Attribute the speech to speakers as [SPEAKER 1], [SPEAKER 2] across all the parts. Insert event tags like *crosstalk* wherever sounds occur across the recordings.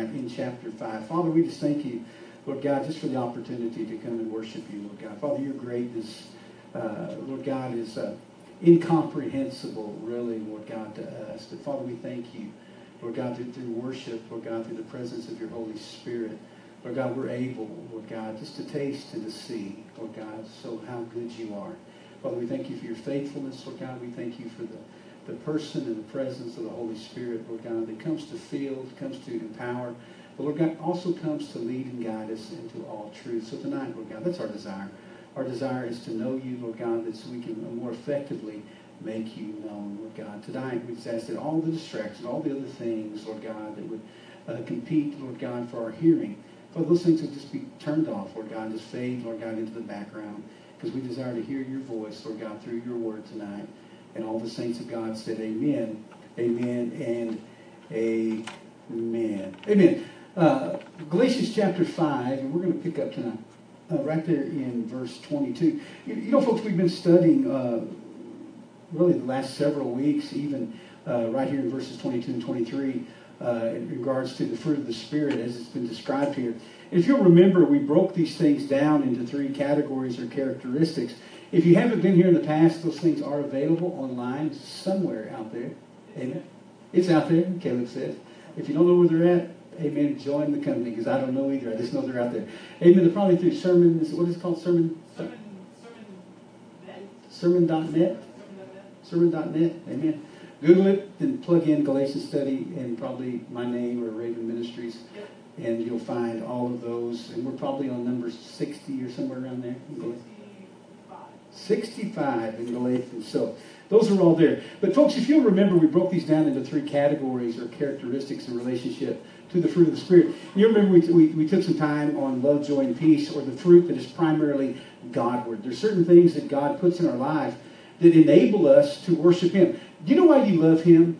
[SPEAKER 1] in chapter 5. Father, we just thank you, Lord God, just for the opportunity to come and worship you, Lord God. Father, your greatness, uh, Lord God, is uh, incomprehensible, really, Lord God, to us. But Father, we thank you, Lord God, through, through worship, Lord God, through the presence of your Holy Spirit. Lord God, we're able, Lord God, just to taste and to see, Lord God, so how good you are. Father, we thank you for your faithfulness, Lord God. We thank you for the the person and the presence of the Holy Spirit, Lord God, that comes to fill, comes to empower, but Lord God also comes to lead and guide us into all truth. So tonight, Lord God, that's our desire. Our desire is to know you, Lord God, that so we can more effectively make you known, Lord God. Tonight, we just ask that all the distractions, all the other things, Lord God, that would uh, compete, Lord God, for our hearing, for those things would just be turned off, Lord God, just fade, Lord God, into the background, because we desire to hear your voice, Lord God, through your word tonight. And all the saints of God said, Amen, Amen, and Amen. Amen. Uh, Galatians chapter 5, and we're going to pick up tonight, uh, right there in verse 22. You, you know, folks, we've been studying uh, really the last several weeks, even uh, right here in verses 22 and 23, uh, in regards to the fruit of the Spirit as it's been described here. If you'll remember, we broke these things down into three categories or characteristics. If you haven't been here in the past, those things are available online somewhere out there. Amen. It's out there, Caleb says. If you don't know where they're at, amen, join the company because I don't know either. I just know they're out there. Amen. They're probably through sermons. What is it called? Sermon?
[SPEAKER 2] Sermon,
[SPEAKER 1] Sermon.net? Sermon.net. Amen. Google it and plug in Galatians study and probably my name or Raven Ministries. And you'll find all of those. And we're probably on number 60 or somewhere around there. 65 in Galatians. So those are all there. But folks, if you'll remember, we broke these down into three categories or characteristics in relationship to the fruit of the Spirit. You remember we, we, we took some time on love, joy, and peace, or the fruit that is primarily Godward. There's certain things that God puts in our life that enable us to worship Him. Do you know why you love Him?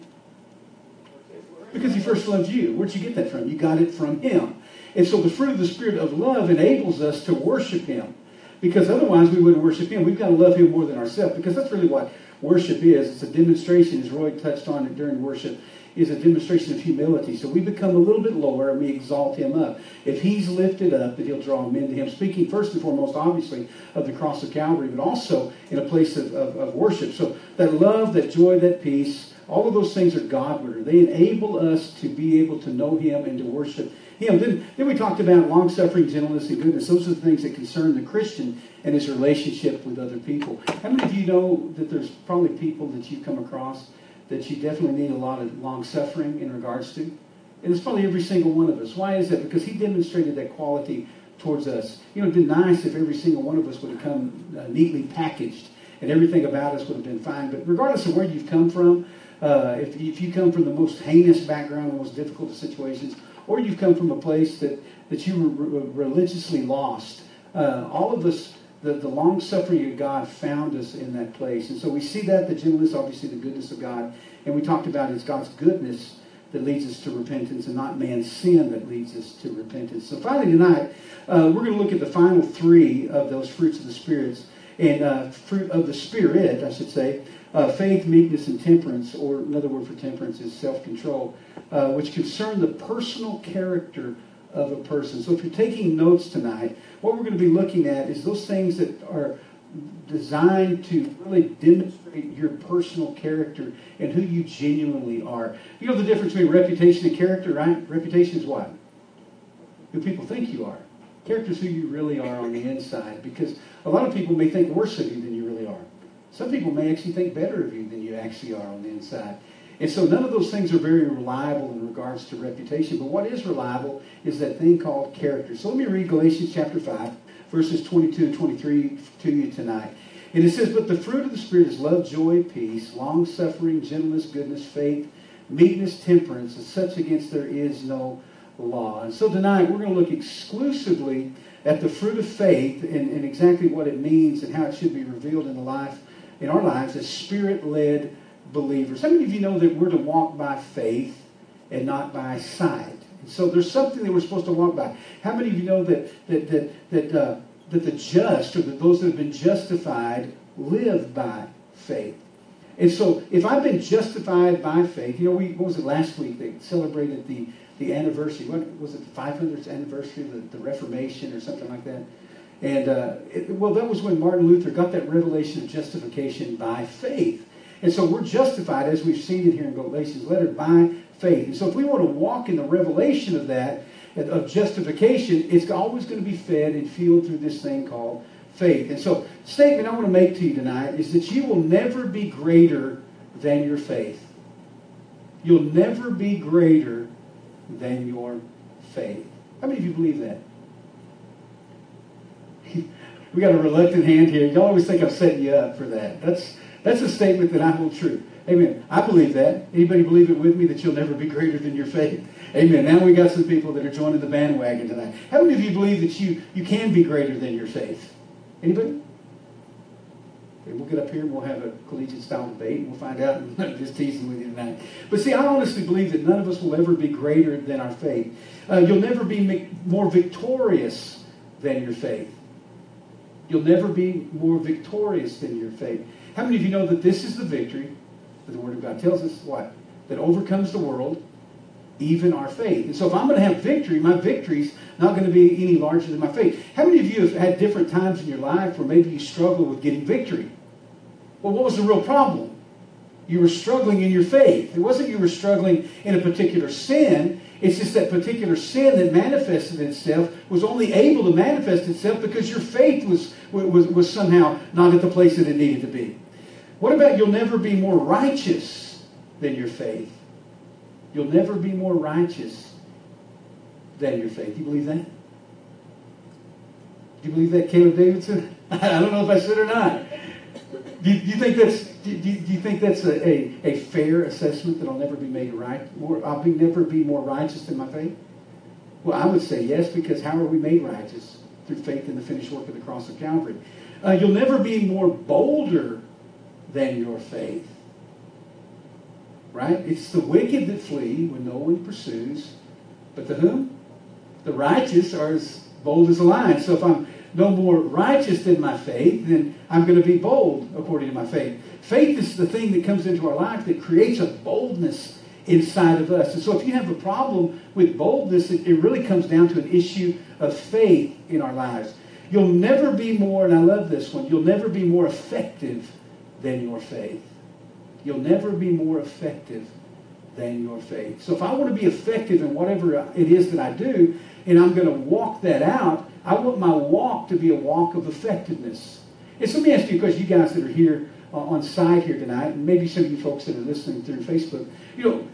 [SPEAKER 1] Because He first loved you. Where'd you get that from? You got it from Him. And so the fruit of the Spirit of love enables us to worship Him. Because otherwise we wouldn't worship Him. We've got to love Him more than ourselves. Because that's really what worship is. It's a demonstration, as Roy touched on it during worship, is a demonstration of humility. So we become a little bit lower and we exalt Him up. If He's lifted up, that He'll draw men to Him. Speaking first and foremost, obviously, of the cross of Calvary, but also in a place of, of, of worship. So that love, that joy, that peace, all of those things are Godward. They enable us to be able to know Him and to worship Him. Then, then we talked about long suffering, gentleness, and goodness. Those are the things that concern the Christian and his relationship with other people. How many of you know that there's probably people that you've come across that you definitely need a lot of long suffering in regards to? And it's probably every single one of us. Why is that? Because He demonstrated that quality towards us. You know, it'd been nice if every single one of us would have come uh, neatly packaged and everything about us would have been fine. But regardless of where you've come from, uh, if, if you come from the most heinous background, the most difficult situations, or you've come from a place that, that you were religiously lost, uh, all of us, the, the long suffering of God found us in that place. And so we see that, the gentleness, obviously the goodness of God. And we talked about it's God's goodness that leads us to repentance and not man's sin that leads us to repentance. So finally tonight, uh, we're going to look at the final three of those fruits of the spirits and uh, fruit of the spirit, I should say, uh, faith, meekness, and temperance, or another word for temperance is self-control, uh, which concern the personal character of a person. So if you're taking notes tonight, what we're going to be looking at is those things that are designed to really demonstrate your personal character and who you genuinely are. You know the difference between reputation and character, right? Reputation is what? Who people think you are. Character is who you really are on the inside because a lot of people may think worse of you than. Some people may actually think better of you than you actually are on the inside. And so none of those things are very reliable in regards to reputation. But what is reliable is that thing called character. So let me read Galatians chapter 5, verses 22 and 23 to you tonight. And it says, But the fruit of the Spirit is love, joy, peace, long suffering, gentleness, goodness, faith, meekness, temperance, and such against there is no law. And so tonight we're going to look exclusively at the fruit of faith and, and exactly what it means and how it should be revealed in the life in our lives as spirit-led believers. How many of you know that we're to walk by faith and not by sight? And so there's something that we're supposed to walk by. How many of you know that that that that uh, that the just or that those that have been justified live by faith? And so if I've been justified by faith, you know, we what was it last week? They celebrated the the anniversary. What was it? The 500th anniversary of the, the Reformation or something like that. And uh, it, well, that was when Martin Luther got that revelation of justification by faith. And so we're justified, as we've seen it here in Galatians letter, by faith. And so if we want to walk in the revelation of that, of justification, it's always going to be fed and fueled through this thing called faith. And so, statement I want to make to you tonight is that you will never be greater than your faith. You'll never be greater than your faith. How many of you believe that? *laughs* we got a reluctant hand here. Y'all always think I'm setting you up for that. That's that's a statement that I hold true. Amen. I believe that. Anybody believe it with me that you'll never be greater than your faith? Amen. Now we got some people that are joining the bandwagon tonight. How many of you believe that you, you can be greater than your faith? Anybody? Okay, we'll get up here and we'll have a collegiate style debate and we'll find out. *laughs* I'm just teasing with you tonight. But see, I honestly believe that none of us will ever be greater than our faith. Uh, you'll never be more victorious than your faith. You'll never be more victorious than your faith. How many of you know that this is the victory that the Word of God tells us? What? That overcomes the world, even our faith. And so if I'm going to have victory, my victory's not going to be any larger than my faith. How many of you have had different times in your life where maybe you struggled with getting victory? Well, what was the real problem? You were struggling in your faith. It wasn't you were struggling in a particular sin. It's just that particular sin that manifested itself was only able to manifest itself because your faith was, was, was somehow not at the place that it needed to be. What about you'll never be more righteous than your faith? You'll never be more righteous than your faith. Do you believe that? Do you believe that, Caleb Davidson? *laughs* I don't know if I should or not. Do you, do you think that's do you, do you, think that's a, a, a, fair assessment that I'll never be made right? I'll be, never be more righteous than my faith? Well, I would say yes, because how are we made righteous? Through faith in the finished work of the cross of Calvary. Uh, you'll never be more bolder than your faith. Right? It's the wicked that flee when no one pursues. But the whom? The righteous are as bold as a lion. So if I'm no more righteous than my faith, then I'm going to be bold according to my faith. Faith is the thing that comes into our life that creates a boldness inside of us. And so if you have a problem with boldness, it, it really comes down to an issue of faith in our lives. You'll never be more, and I love this one, you'll never be more effective than your faith. You'll never be more effective than your faith. So if I want to be effective in whatever it is that I do, and I'm going to walk that out, I want my walk to be a walk of effectiveness. And so let me ask you question, you guys that are here uh, on site here tonight, and maybe some of you folks that are listening through Facebook, you know,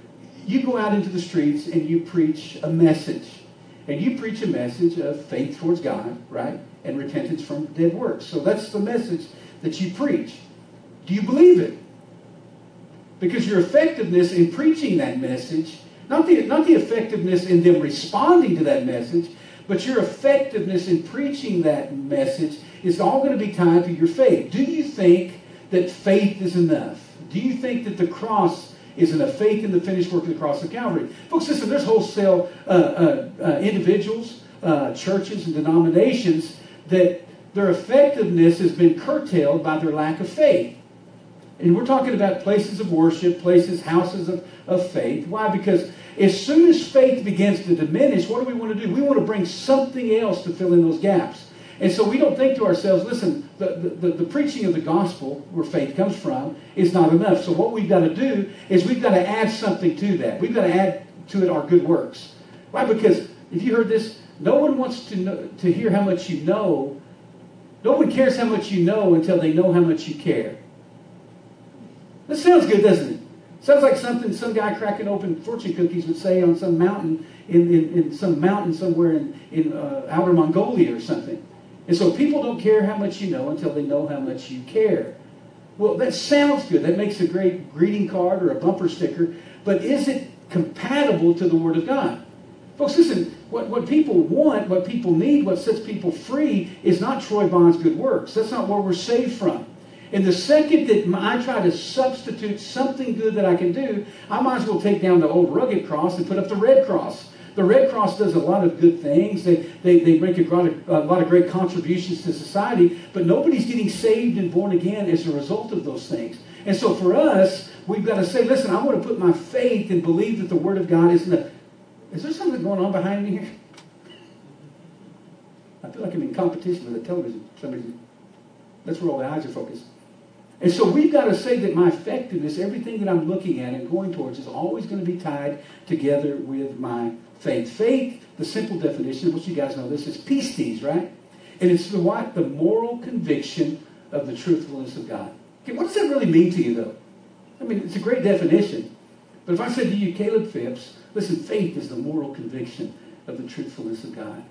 [SPEAKER 1] you go out into the streets and you preach a message. And you preach a message of faith towards God, right? And repentance from dead works. So that's the message that you preach. Do you believe it? Because your effectiveness in preaching that message, not the, not the effectiveness in them responding to that message, but your effectiveness in preaching that message is all going to be tied to your faith. Do you think that faith is enough? Do you think that the cross is enough? Faith in the finished work of the cross of Calvary. Folks, listen, there's wholesale uh, uh, uh, individuals, uh, churches, and denominations that their effectiveness has been curtailed by their lack of faith. And we're talking about places of worship, places, houses of, of faith. Why? Because as soon as faith begins to diminish, what do we want to do? We want to bring something else to fill in those gaps. And so we don't think to ourselves, listen, the, the, the, preaching of the gospel, where faith comes from, is not enough. So what we've got to do is we've got to add something to that. We've got to add to it our good works. Why? Because if you heard this, no one wants to, know, to hear how much you know. No one cares how much you know until they know how much you care. That sounds good, doesn't it? Sounds like something some guy cracking open fortune cookies would say on some mountain in, in, in some mountain somewhere in, in uh, outer Mongolia or something. And so people don't care how much you know until they know how much you care. Well, that sounds good. That makes a great greeting card or a bumper sticker. But is it compatible to the Word of God? Folks, listen, what, what people want, what people need, what sets people free is not Troy Bond's good works. That's not where we're saved from. And the second that I try to substitute something good that I can do, I might as well take down the old rugged cross and put up the red cross. The Red Cross does a lot of good things. They, they, they make a lot, of, a lot of great contributions to society, but nobody's getting saved and born again as a result of those things. And so for us, we've got to say, listen, I want to put my faith and believe that the Word of God is enough. Is there something going on behind me here? I feel like I'm in competition with a television. Somebody, that's where all the eyes are focused. And so we've got to say that my effectiveness, everything that I'm looking at and going towards, is always going to be tied together with my faith. Faith, the simple definition, which you guys know this, is pistis, right? And it's the what? The moral conviction of the truthfulness of God. Okay, what does that really mean to you, though? I mean, it's a great definition. But if I said to you, Caleb Phipps, listen, faith is the moral conviction of the truthfulness of God.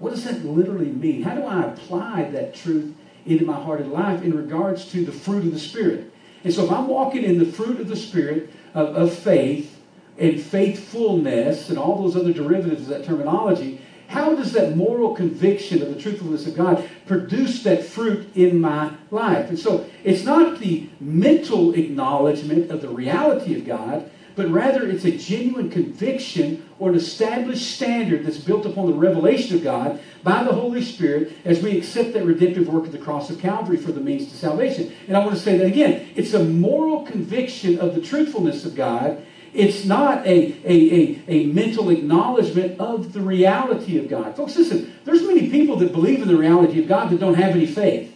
[SPEAKER 1] What does that literally mean? How do I apply that truth into my heart and life in regards to the fruit of the Spirit? And so if I'm walking in the fruit of the Spirit of, of faith and faithfulness and all those other derivatives of that terminology, how does that moral conviction of the truthfulness of God produce that fruit in my life? And so it's not the mental acknowledgement of the reality of God, but rather it's a genuine conviction or an established standard that's built upon the revelation of God by the Holy Spirit as we accept that redemptive work of the cross of Calvary for the means to salvation. And I want to say that again. It's a moral conviction of the truthfulness of God. It's not a, a, a, a mental acknowledgement of the reality of God. Folks, listen, there's many people that believe in the reality of God that don't have any faith.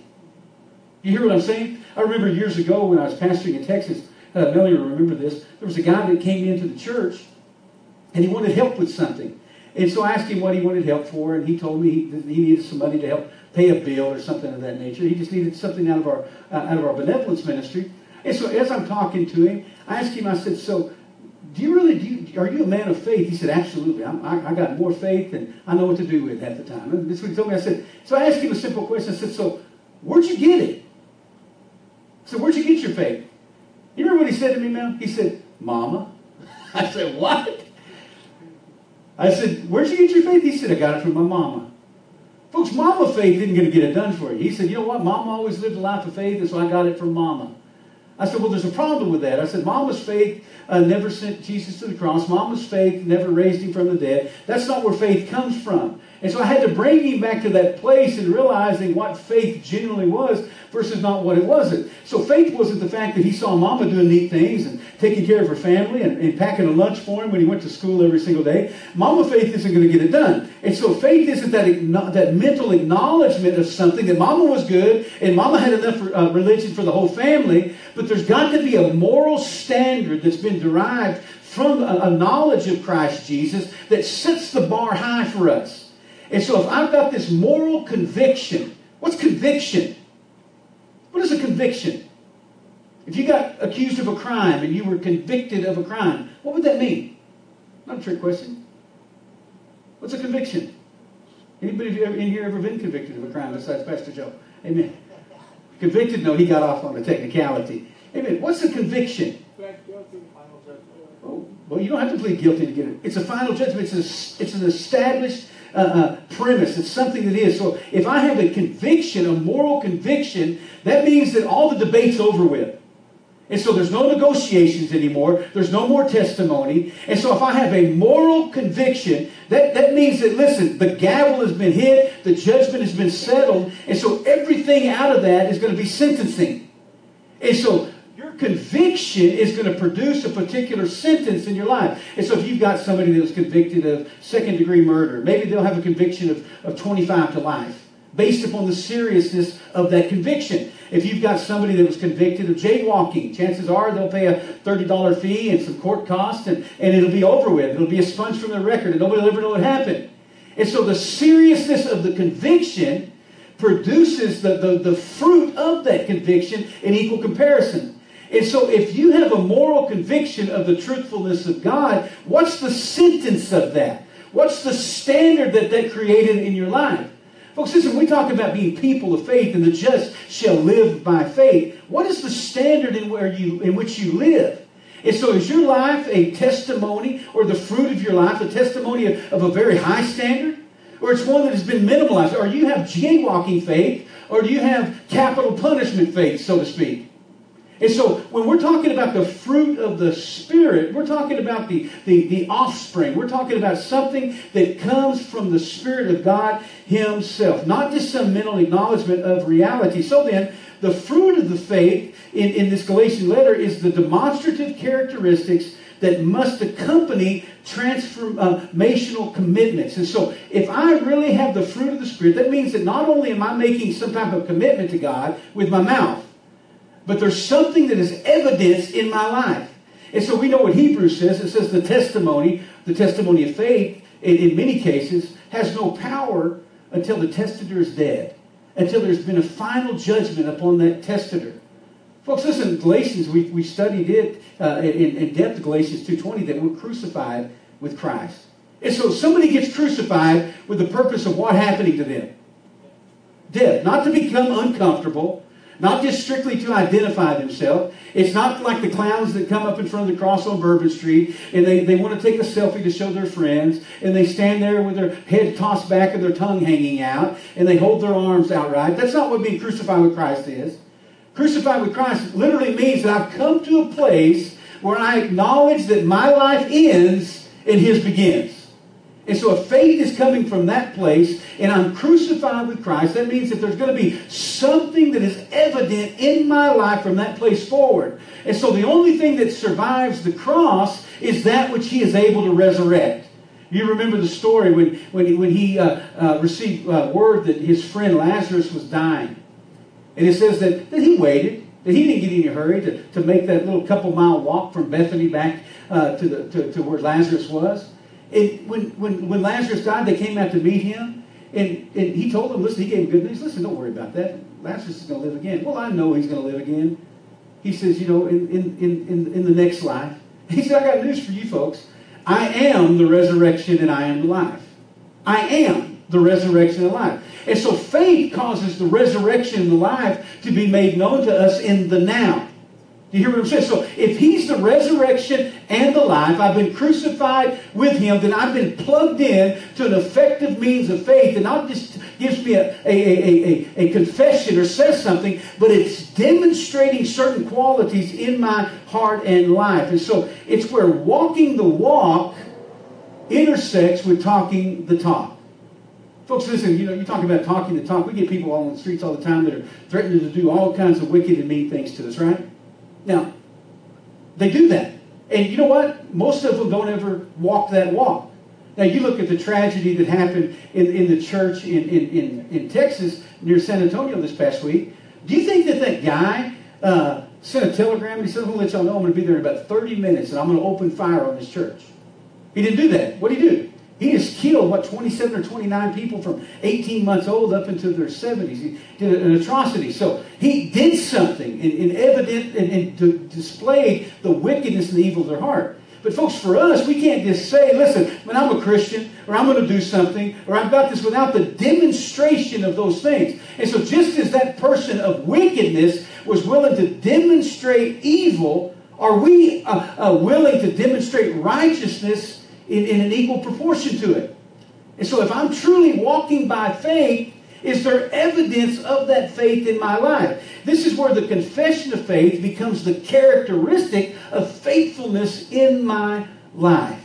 [SPEAKER 1] You hear what I'm saying? I remember years ago when I was pastoring in Texas, uh, Melanie will remember this. There was a guy that came into the church and he wanted help with something. And so I asked him what he wanted help for, and he told me he, he needed some money to help pay a bill or something of that nature. He just needed something out of our uh, out of our benevolence ministry. And so as I'm talking to him, I asked him. I said, "So, do you really? Do you, are you a man of faith?" He said, "Absolutely. I'm, I got more faith than I know what to do with half the time." And this is what he told me. I said, "So I asked him a simple question. I said, "So, where'd you get it?" So, where'd you get your faith? You remember what he said to me, Mel? He said, Mama. *laughs* I said, What? I said, Where'd you get your faith? He said, I got it from my mama. Folks, mama faith isn't going to get it done for you. He said, You know what? Mama always lived a life of faith, and so I got it from mama. I said, Well, there's a problem with that. I said, Mama's faith uh, never sent Jesus to the cross. Mama's faith never raised him from the dead. That's not where faith comes from. And so I had to bring him back to that place and realizing what faith genuinely was versus not what it wasn't. So faith wasn't the fact that he saw mama doing neat things and taking care of her family and, and packing a lunch for him when he went to school every single day. Mama faith isn't going to get it done. And so faith isn't that, that mental acknowledgement of something that mama was good and mama had enough uh, religion for the whole family, but there's got to be a moral standard that's been derived from a, a knowledge of Christ Jesus that sets the bar high for us. And so if I've got this moral conviction, what's conviction? What is a conviction? If you got accused of a crime and you were convicted of a crime, what would that mean? Not a trick question. What's a conviction? Anybody in here ever been convicted of a crime besides Pastor Joe? Amen. Convicted? No, he got off on a technicality. Amen. What's a conviction? Oh, well, you don't have to plead guilty to get it. It's a final judgment. It's, a, it's an established uh, uh, premise. It's something that is. So if I have a conviction, a moral conviction, that means that all the debate's over with. And so there's no negotiations anymore. There's no more testimony. And so if I have a moral conviction, that, that means that, listen, the gavel has been hit, the judgment has been settled, and so everything out of that is going to be sentencing. And so conviction is going to produce a particular sentence in your life. And so if you've got somebody that was convicted of second degree murder, maybe they'll have a conviction of, of 25 to life based upon the seriousness of that conviction. If you've got somebody that was convicted of jaywalking, chances are they'll pay a $30 fee and some court costs and, and it'll be over with. It'll be a sponge from their record and nobody will ever know what happened. And so the seriousness of the conviction produces the, the, the fruit of that conviction in equal comparison. And so, if you have a moral conviction of the truthfulness of God, what's the sentence of that? What's the standard that that created in your life? Folks, listen, we talk about being people of faith and the just shall live by faith. What is the standard in, where you, in which you live? And so, is your life a testimony or the fruit of your life a testimony of, of a very high standard? Or it's one that has been minimalized? Or you have jaywalking faith? Or do you have capital punishment faith, so to speak? And so when we're talking about the fruit of the Spirit, we're talking about the, the, the offspring. We're talking about something that comes from the Spirit of God Himself, not just some mental acknowledgement of reality. So then, the fruit of the faith in, in this Galatian letter is the demonstrative characteristics that must accompany transformational commitments. And so, if I really have the fruit of the Spirit, that means that not only am I making some type of commitment to God with my mouth, but there's something that is evidence in my life. And so we know what Hebrews says. It says the testimony, the testimony of faith, in, in many cases, has no power until the testator is dead, until there's been a final judgment upon that testator. Folks, listen, Galatians, we, we studied it uh, in, in depth, Galatians 2.20, that we're crucified with Christ. And so somebody gets crucified with the purpose of what happening to them? Death. Not to become uncomfortable, not just strictly to identify themselves. It's not like the clowns that come up in front of the cross on Bourbon Street and they, they want to take a selfie to show their friends and they stand there with their head tossed back and their tongue hanging out and they hold their arms outright. That's not what being crucified with Christ is. Crucified with Christ literally means that I've come to a place where I acknowledge that my life ends and His begins. And so if faith is coming from that place and I'm crucified with Christ, that means that there's going to be something that is evident in my life from that place forward. And so the only thing that survives the cross is that which he is able to resurrect. You remember the story when, when he, when he uh, uh, received uh, word that his friend Lazarus was dying. And it says that, that he waited, that he didn't get in a hurry to, to make that little couple mile walk from Bethany back uh, to, the, to, to where Lazarus was. And when, when, when Lazarus died, they came out to meet him. And, and he told them, listen, he gave them good news. Listen, don't worry about that. Lazarus is going to live again. Well, I know he's going to live again. He says, you know, in, in, in, in the next life. *laughs* He said, I got news for you folks. I am the resurrection and I am the life. I am the resurrection and life. And so faith causes the resurrection and the life to be made known to us in the now. Do you hear what I'm saying? So if he's the resurrection and the life, I've been crucified with him, then I've been plugged in to an effective means of faith. And not just gives me a, a, a, a, a confession or says something, but it's demonstrating certain qualities in my heart and life. And so it's where walking the walk intersects with talking the talk. Folks, listen, you know, you talk about talking the talk. We get people on the streets all the time that are threatening to do all kinds of wicked and mean things to us, right? Now, they do that. And you know what? Most of them don't ever walk that walk. Now, you look at the tragedy that happened in, in the church in, in, in, in Texas near San Antonio this past week. Do you think that that guy uh, sent a telegram and he said, I'm going to let y'all know I'm going to be there in about 30 minutes and I'm going to open fire on this church? He didn't do that. What did he do? He has killed, what, 27 or 29 people from 18 months old up into their 70s. He did an atrocity. So he did something in, in evident and, and to display the wickedness and the evil of their heart. But folks, for us, we can't just say, listen, when I'm a Christian, or I'm going to do something, or I've got this without the demonstration of those things. And so just as that person of wickedness was willing to demonstrate evil, are we uh, uh, willing to demonstrate righteousness in, in an equal proportion to it. And so if I'm truly walking by faith, is there evidence of that faith in my life? This is where the confession of faith becomes the characteristic of faithfulness in my life.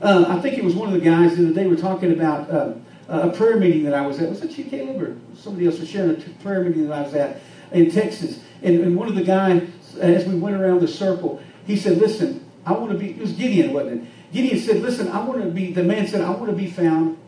[SPEAKER 1] Uh, I think it was one of the guys the other day were talking about uh, a prayer meeting that I was at. Was that you, Caleb, or somebody else was sharing a prayer meeting that I was at in Texas? And, and one of the guys, as we went around the circle, he said, "Listen, I want to be." It was Gideon, wasn't it? Gideon said, Listen, I want to be, the man said, I want to be found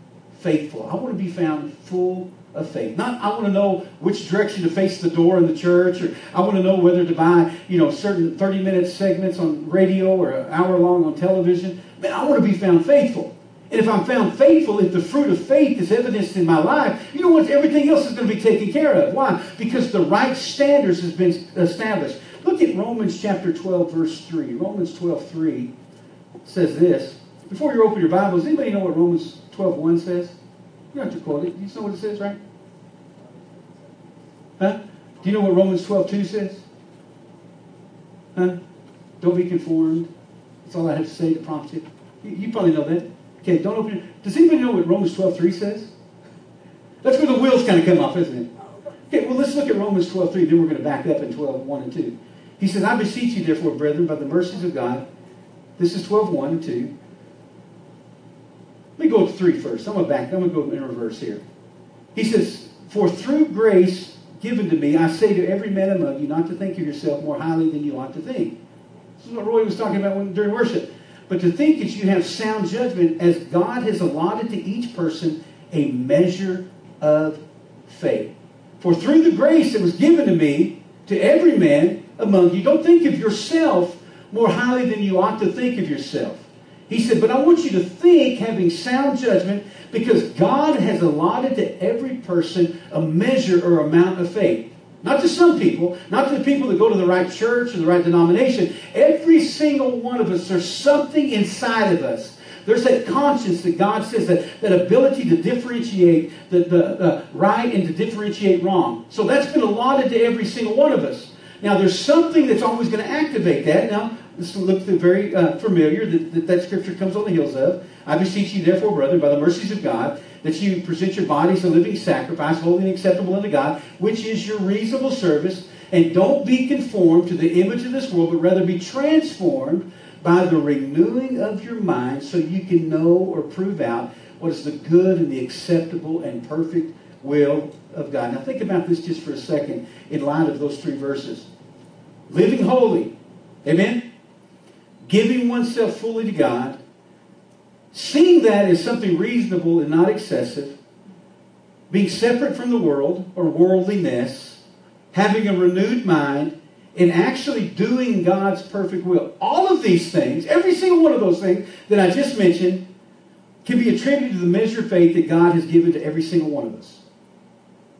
[SPEAKER 1] faithful. I want to be found full of faith. Not I want to know which direction to face the door in the church, or I want to know whether to buy, you know, certain 30 minute segments on radio or an hour long on television. Man, I want to be found faithful. And if I'm found faithful, if the fruit of faith is evidenced in my life, you know what? Everything else is going to be taken care of. Why? Because the right standards has been established. Look at Romans chapter 12, verse 3. Romans 12, 3 says this. Before you open your Bibles, anybody know what Romans 12 1 says? You don't have to quote it. You know what it says, right? Huh? Do you know what Romans 12 2 says? Huh? Don't be conformed. That's all I have to say to prompt you. You, probably know that. Okay, don't open your... Does anybody know what Romans 12 3 says? That's where the wheels kind of come off, isn't it? Okay, well, let's look at Romans 12 3. Then we're going to back up in 12 1 and 2. He says, I beseech you, therefore, brethren, by the mercies of God, this is 12, 1 and 2. Let me go to 3 first. I'm going to back. I'm going to go in reverse here. He says, For through grace given to me, I say to every man among you not to think of yourself more highly than you ought to think. This is what Roy was talking about when, during worship. but to think that you have sound judgment as God has allotted to each person a measure of faith. For through the grace that was given to me, to every man among you, don't think of yourself more highly than you ought to think of yourself. He said, But I want you to think having sound judgment because God has allotted to every person a measure or amount of faith. Not to some people, not to the people that go to the right church or the right denomination. Every single one of us, there's something inside of us. There's that conscience that God says that, that ability to differentiate the, the, the right and to differentiate wrong. So that's been allotted to every single one of us. Now, there's something that's always going to activate that. Now, this looks very uh, familiar that, that that scripture comes on the heels of. I beseech you, therefore, brethren, by the mercies of God, that you present your bodies a living sacrifice, holy and acceptable unto God, which is your reasonable service. And don't be conformed to the image of this world, but rather be transformed by the renewing of your mind so you can know or prove out what is the good and the acceptable and perfect will of God. Now think about this just for a second in light of those three verses. Living holy. Amen? Giving oneself fully to God Seeing that as something reasonable and not excessive, being separate from the world or worldliness, having a renewed mind, and actually doing God's perfect will. All of these things, every single one of those things that I just mentioned, can be attributed to the measure of faith that God has given to every single one of us.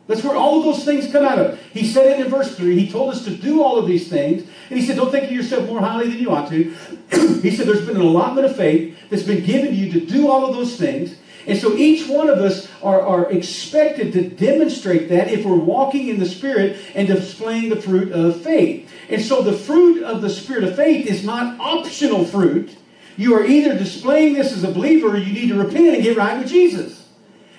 [SPEAKER 1] That's where all of those things come out of. He said it in verse 3. He told us to do all of these things. And he said, Don't think of yourself more highly than you ought to. *clears throat* he said, There's been an allotment of faith that's been given to you to do all of those things. And so each one of us are, are expected to demonstrate that if we're walking in the Spirit and displaying the fruit of faith. And so the fruit of the Spirit of faith is not optional fruit. You are either displaying this as a believer or you need to repent and get right with Jesus.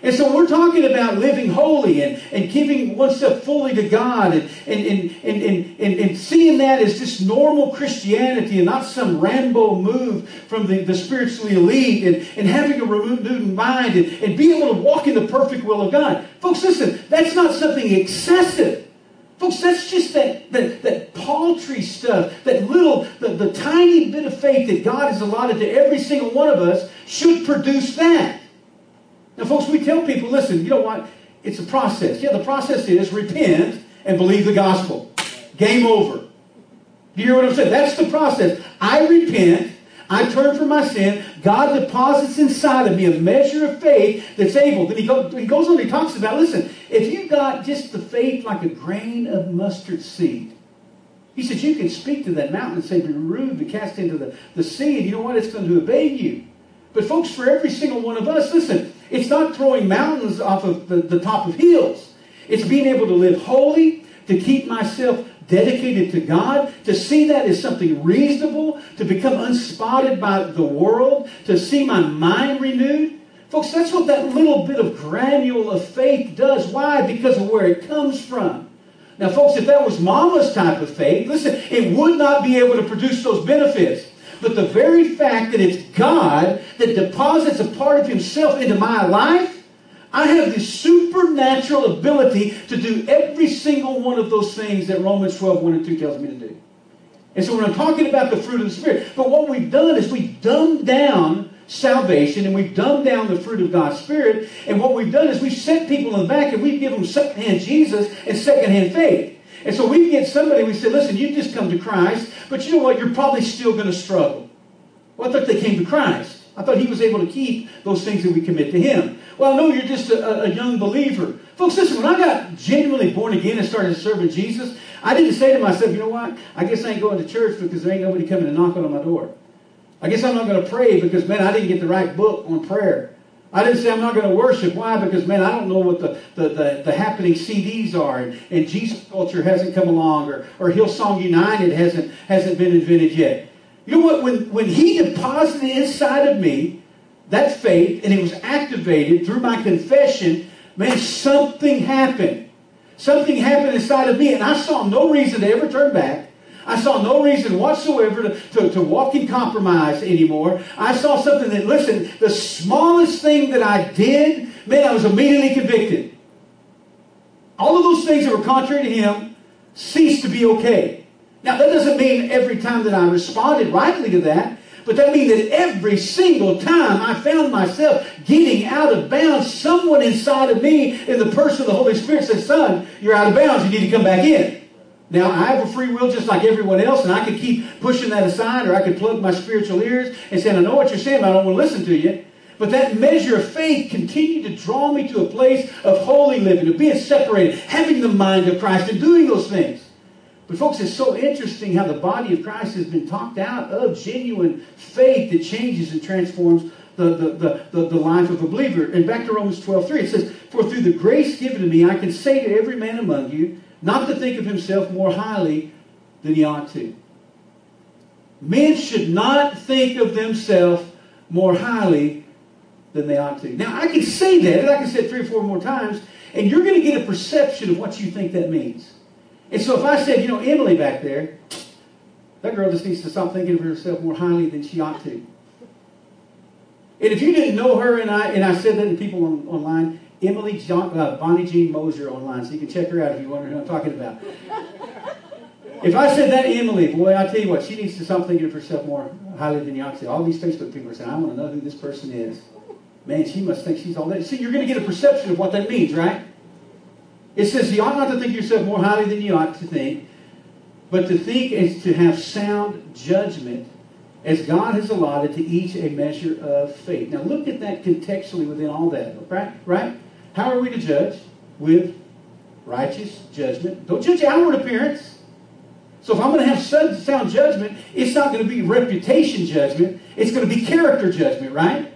[SPEAKER 1] And so we're talking about living holy and, and giving oneself fully to God and, and, and, and, and, and, seeing that as just normal Christianity and not some Rambo move from the, the spiritually elite and, and having a renewed mind and, and being able to walk in the perfect will of God. Folks, listen, that's not something excessive. Folks, that's just that, that, that paltry stuff, that little, the, the tiny bit of faith that God has allotted to every single one of us should produce that. Now, folks, we tell people, listen, you know what? It's a process. Yeah, the process is repent and believe the gospel. Game over. Do you hear what I'm saying? That's the process. I repent. I turn from my sin. God deposits inside of me a measure of faith that's able. Then he, go, he goes on, he talks about, listen, if you've got just the faith like a grain of mustard seed, he says you can speak to that mountain and say, be removed and cast into the, the sea, and you know what? It's going to obey you. But folks, for every single one of us, listen, it's not throwing mountains off of the, the top of hills. It's being able to live holy, to keep myself dedicated to God, to see that as something reasonable, to become unspotted by the world, to see my mind renewed. Folks, that's what that little bit of granule of faith does. Why? Because of where it comes from. Now, folks, if that was mama's type of faith, listen, it would not be able to produce those benefits. But the very fact that it's God that deposits a part of Himself into my life, I have this supernatural ability to do every single one of those things that Romans 12, 1 and 2 tells me to do. And so when I'm talking about the fruit of the Spirit, but what we've done is we've dumbed down salvation and we've dumbed down the fruit of God's Spirit. And what we've done is we've sent people in the back and we've given them secondhand Jesus and secondhand faith. And so we get somebody, we say, listen, you've just come to Christ, but you know what? You're probably still going to struggle. Well, I thought they came to Christ. I thought he was able to keep those things that we commit to him. Well, no, you're just a, a, young believer. Folks, listen, when I got genuinely born again and started serving Jesus, I didn't say to myself, you know what? I guess I ain't going to church because there ain't nobody coming and knocking on my door. I guess I'm not going to pray because, man, I didn't get the right book on prayer. I didn't say I'm not going to worship. Why? Because, man, I don't know what the, the, the, the happening CDs are. And, and, Jesus Culture hasn't come along. Or, or Hillsong United hasn't, hasn't been invented yet. You know what? When, when he deposited inside of me that faith and it was activated through my confession, man, something happened. Something happened inside of me. And I saw no reason to ever turn back. I saw no reason whatsoever to, to, to, walk in compromise anymore. I saw something that, listen, the smallest thing that I did, man, I was immediately convicted. All of those things that were contrary to him ceased to be okay. Now, that doesn't mean every time that I responded rightly to that, But that means that every single time I found myself getting out of bounds, someone inside of me, in the person of the Holy Spirit, says, Son, you're out of bounds. You need to come back in. Now, I have a free will just like everyone else, and I could keep pushing that aside, or I could plug my spiritual ears and say, I know what you're saying, but I don't want to listen to you. But that measure of faith continued to draw me to a place of holy living, of being separated, having the mind of Christ, and doing those things. But, folks, it's so interesting how the body of Christ has been talked out of genuine faith that changes and transforms the, the, the, the, life of a believer. And back to Romans 12 3, it says, For through the grace given to me, I can say to every man among you, not to think of himself more highly than he ought to. Men should not think of themselves more highly than they ought to. Now, I can say that, and I can say it three or four more times, and you're going to get a perception of what you think that means. And so if I said, you know, Emily back there, that girl just needs to stop thinking of herself more highly than she ought to. And if you didn't know her, and I and I said that to people on, online, Emily John, uh, Bonnie Jean Moser online, so you can check her out if you wonder who I'm talking about. if I said that Emily, boy, I tell you what, she needs to stop thinking of herself more highly than you. All these Facebook people are saying, I want to know who this person is. Man, she must think she's all that. See, you're going to get a perception of what that means, right? It says you ought not to think yourself more highly than you ought to think, but to think is to have sound judgment as God has allotted to each a measure of faith. Now look at that contextually within all that, right? Right? How are we to judge? With righteous judgment. Don't judge outward appearance. So if I'm going to have sound judgment, it's not going to be reputation judgment. It's going to be character judgment, right?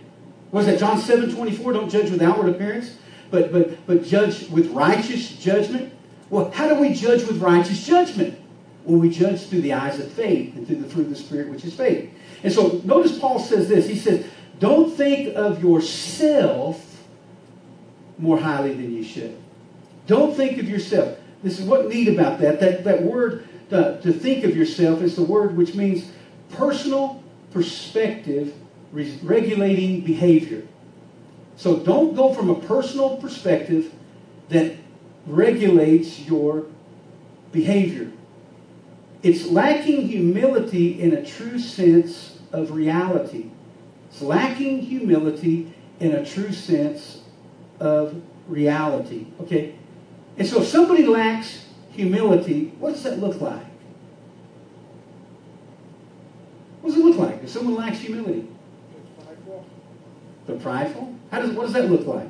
[SPEAKER 1] What is that? John 7, 24, don't judge with outward appearance but, but, but judge with righteous judgment. Well, how do we judge with righteous judgment? Well, we judge through the eyes of faith and through the fruit of the Spirit, which is faith. And so notice Paul says this. He says, Don't think of yourself more highly than you should. Don't think of yourself. This is what neat about that. That, that word to, to think of yourself is the word which means personal perspective regulating behavior. So don't go from a personal perspective that regulates your behavior. It's lacking humility in a true sense of reality. It's lacking humility in a true sense of reality. Okay? And so if somebody lacks humility, what does that look like? What does it look like if someone lacks humility? The prideful? How does, what does that look like?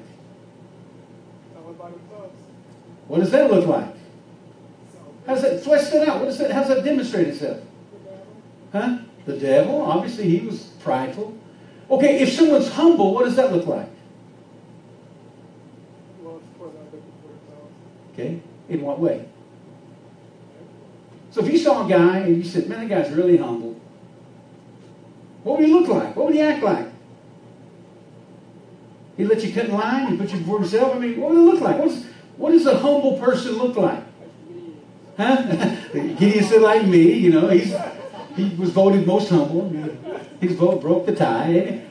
[SPEAKER 1] What does that look like? How does that flesh that out? What does that, how does that demonstrate itself? Huh? The devil, obviously he was prideful. Okay, if someone's humble, what does that look like? Okay, in what way? So if you saw a guy and you said, man, that guy's really humble, what would he look like? What would he act like? He let you cut in line. He put you before himself. I mean, what would it look like? What's, what does a humble person look like? Huh? *laughs* Gideon said like me. You know, he's he was voted most humble. His vote broke the tie.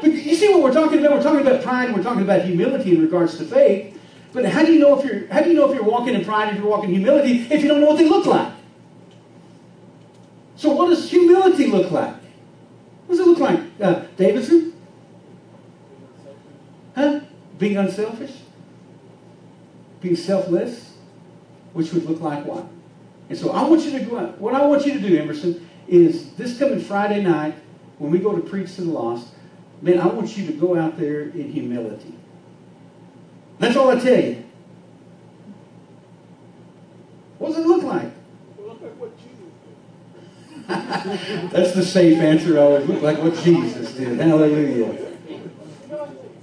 [SPEAKER 1] But you see what we're talking about? We're talking about pride. We're talking about humility in regards to faith. But how do you know if you're how do you know if you're walking in pride, if you're walking in humility, if you don't know what they look like? So what does humility look like? What does it look like, uh, Davidson? Huh? Being unselfish? Being selfless? Which would look like what? And so I want you to go out. What I want you to do, Emerson, is this coming Friday night, when we go to preach to the lost, man, I want you to go out there in humility. That's all I tell you. What does it look like? Look like what Jesus *laughs* did. That's the safe answer always. Look like what Jesus did. Hallelujah.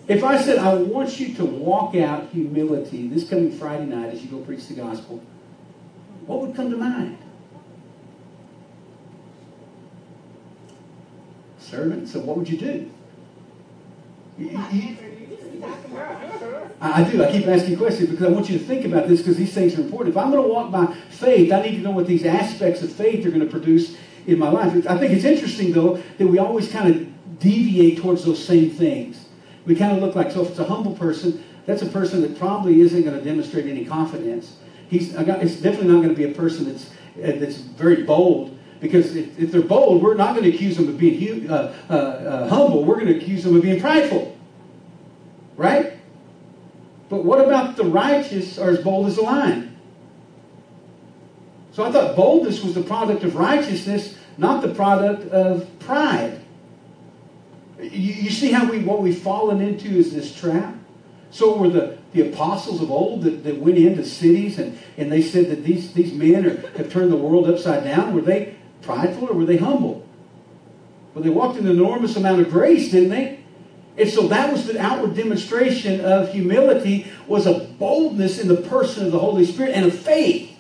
[SPEAKER 1] If I said, I want you to walk out humility this coming Friday night as you go preach the gospel, what would come to mind? Servant, so what would you do? I do. I keep asking questions because I want you to think about this because these things are important. If I'm going to walk by faith, I need to know what these aspects of faith are going to produce in my life. I think it's interesting, though, that we always kind of deviate towards those same things we kind of look like. So if it's a humble person, that's a person that probably isn't going to demonstrate any confidence. He's, it's definitely not going to be a person that's, uh, that's very bold Because if, if they're bold, we're not going to accuse them of being uh, uh, uh, humble. We're going to accuse them of being prideful. Right? But what about the righteous are as bold as a lion? So I thought boldness was the product of righteousness, not the product of pride. You, you see how we what we've fallen into is this trap? So were the, the apostles of old that, that went into cities and, and they said that these, these men are, have turned the world upside down. Were they prideful or were they humble? Well, they walked in an enormous amount of grace, didn't they? And so that was the outward demonstration of humility, was a boldness in the person of the Holy Spirit and a faith.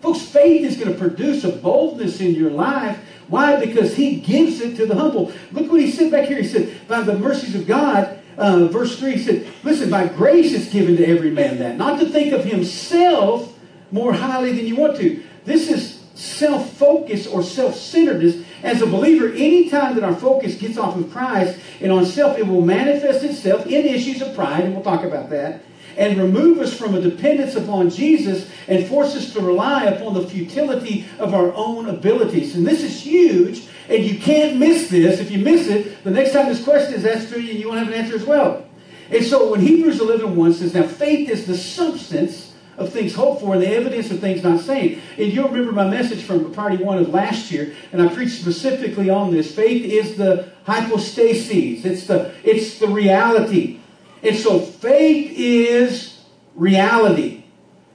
[SPEAKER 1] Folks, faith is going to produce a boldness in your life. Why? Because he gives it to the humble. Look what he said back here. He said, by the mercies of God, uh, verse 3 he said, Listen, by grace is given to every man that. Not to think of himself more highly than you want to. This is self focus or self centeredness. As a believer, anytime that our focus gets off of Christ and on self, it will manifest itself in issues of pride, and we'll talk about that, and remove us from a dependence upon Jesus and force us to rely upon the futility of our own abilities. And this is huge, and you can't miss this. If you miss it, the next time this question is asked to you, you won't have an answer as well. And so when Hebrews 11 1 says, Now faith is the substance of things hoped for and the evidence of things not seen. And you'll remember my message from priority one of last year, and I preached specifically on this. Faith is the hypostasis. It's the it's the reality. And so faith is reality.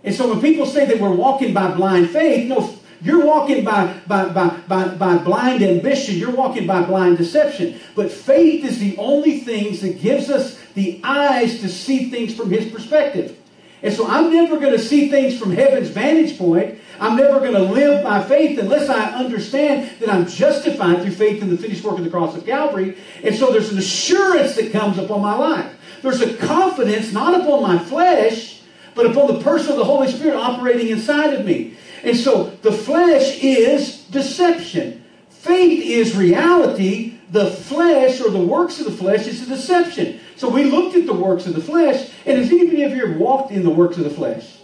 [SPEAKER 1] And so when people say that we're walking by blind faith, no, you're walking by, by, by, by, by blind ambition. You're walking by blind deception. But faith is the only things that gives us the eyes to see things from his perspective. And so I'm never going to see things from heaven's vantage point. I'm never going to live by faith unless I understand that I'm justified through faith in the finished work of the cross of Calvary. And so there's an assurance that comes upon my life. There's a confidence not upon my flesh, but upon the person of the Holy Spirit operating inside of me. And so the flesh is deception. Faith is reality. The flesh or the works of the flesh is a deception. So we looked at the works of the flesh, and has anybody here have walked in the works of the flesh?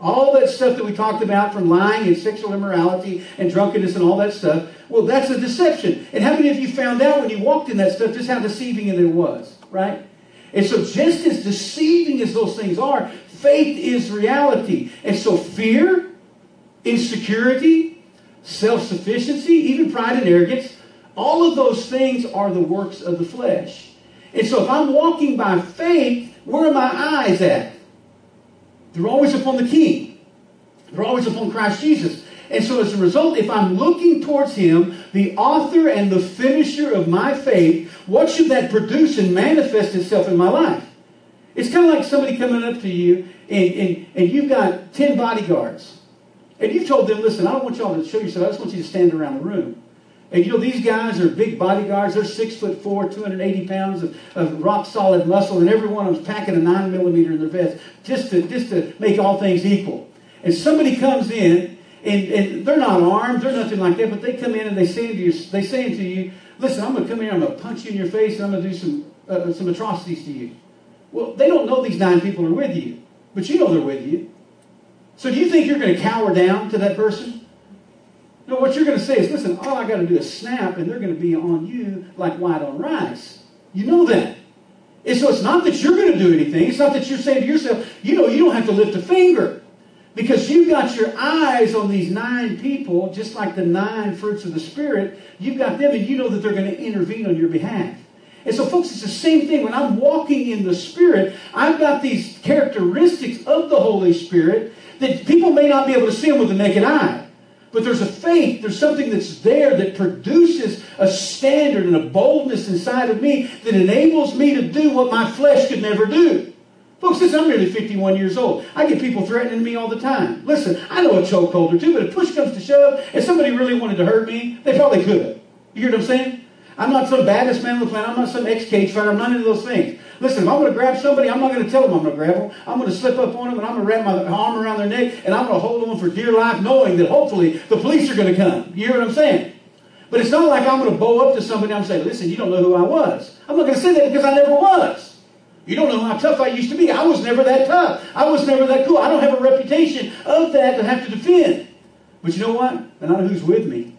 [SPEAKER 1] All that stuff that we talked about from lying and sexual immorality and drunkenness and all that stuff, well, that's a deception. And how many of you found out when you walked in that stuff just how deceiving it was, right? And so, just as deceiving as those things are, faith is reality. And so, fear, insecurity, self sufficiency, even pride and arrogance, all of those things are the works of the flesh. And so if I'm walking by faith, where are my eyes at? They're always upon the King. They're always upon Christ Jesus. And so as a result, if I'm looking towards Him, the author and the finisher of my faith, what should that produce and manifest itself in my life? It's kind of like somebody coming up to you and, and, and you've got 10 bodyguards. And you've told them, listen, I don't want y'all to show yourself. I just want you to stand around the room. And you know, these guys are big bodyguards. They're six foot four, 280 pounds of, of rock solid muscle, and every one of them's packing a nine millimeter in their vest just to, just to make all things equal. And somebody comes in, and, and they're not armed, they're nothing like that, but they come in and they say to you, they say to you, listen, I'm going to come here, I'm going to punch you in your face, and I'm going to do some, uh, some atrocities to you. Well, they don't know these nine people are with you, but you know they're with you. So do you think you're going to cower down to that person? No, what you're going to say is, listen, all I got to do is snap, and they're going to be on you like white on rice. You know that. And so it's not that you're going to do anything. It's not that you're saying to yourself, you know, you don't have to lift a finger. Because you've got your eyes on these nine people, just like the nine fruits of the Spirit. You've got them, and you know that they're going to intervene on your behalf. And so, folks, it's the same thing. When I'm walking in the Spirit, I've got these characteristics of the Holy Spirit that people may not be able to see them with the naked eye. But there's a faith, there's something that's there that produces a standard and a boldness inside of me that enables me to do what my flesh could never do. Folks, listen, I'm nearly 51 years old. I get people threatening me all the time. Listen, I know a chokehold or two, but if push comes to shove, if somebody really wanted to hurt me, they probably could. You hear what I'm saying? I'm not some baddest man on the planet. I'm not some ex-cage fighter. I'm not into those things. Listen, if I'm going to grab somebody, I'm not going to tell them I'm going to grab them. I'm going to slip up on them and I'm going to wrap my arm around their neck and I'm going to hold on for dear life knowing that hopefully the police are going to come. You hear what I'm saying? But it's not like I'm going to bow up to somebody and saying, listen, you don't know who I was. I'm not going to say that because I never was. You don't know how tough I used to be. I was never that tough. I was never that cool. I don't have a reputation of that to have to defend. But you know what? I know who's with me.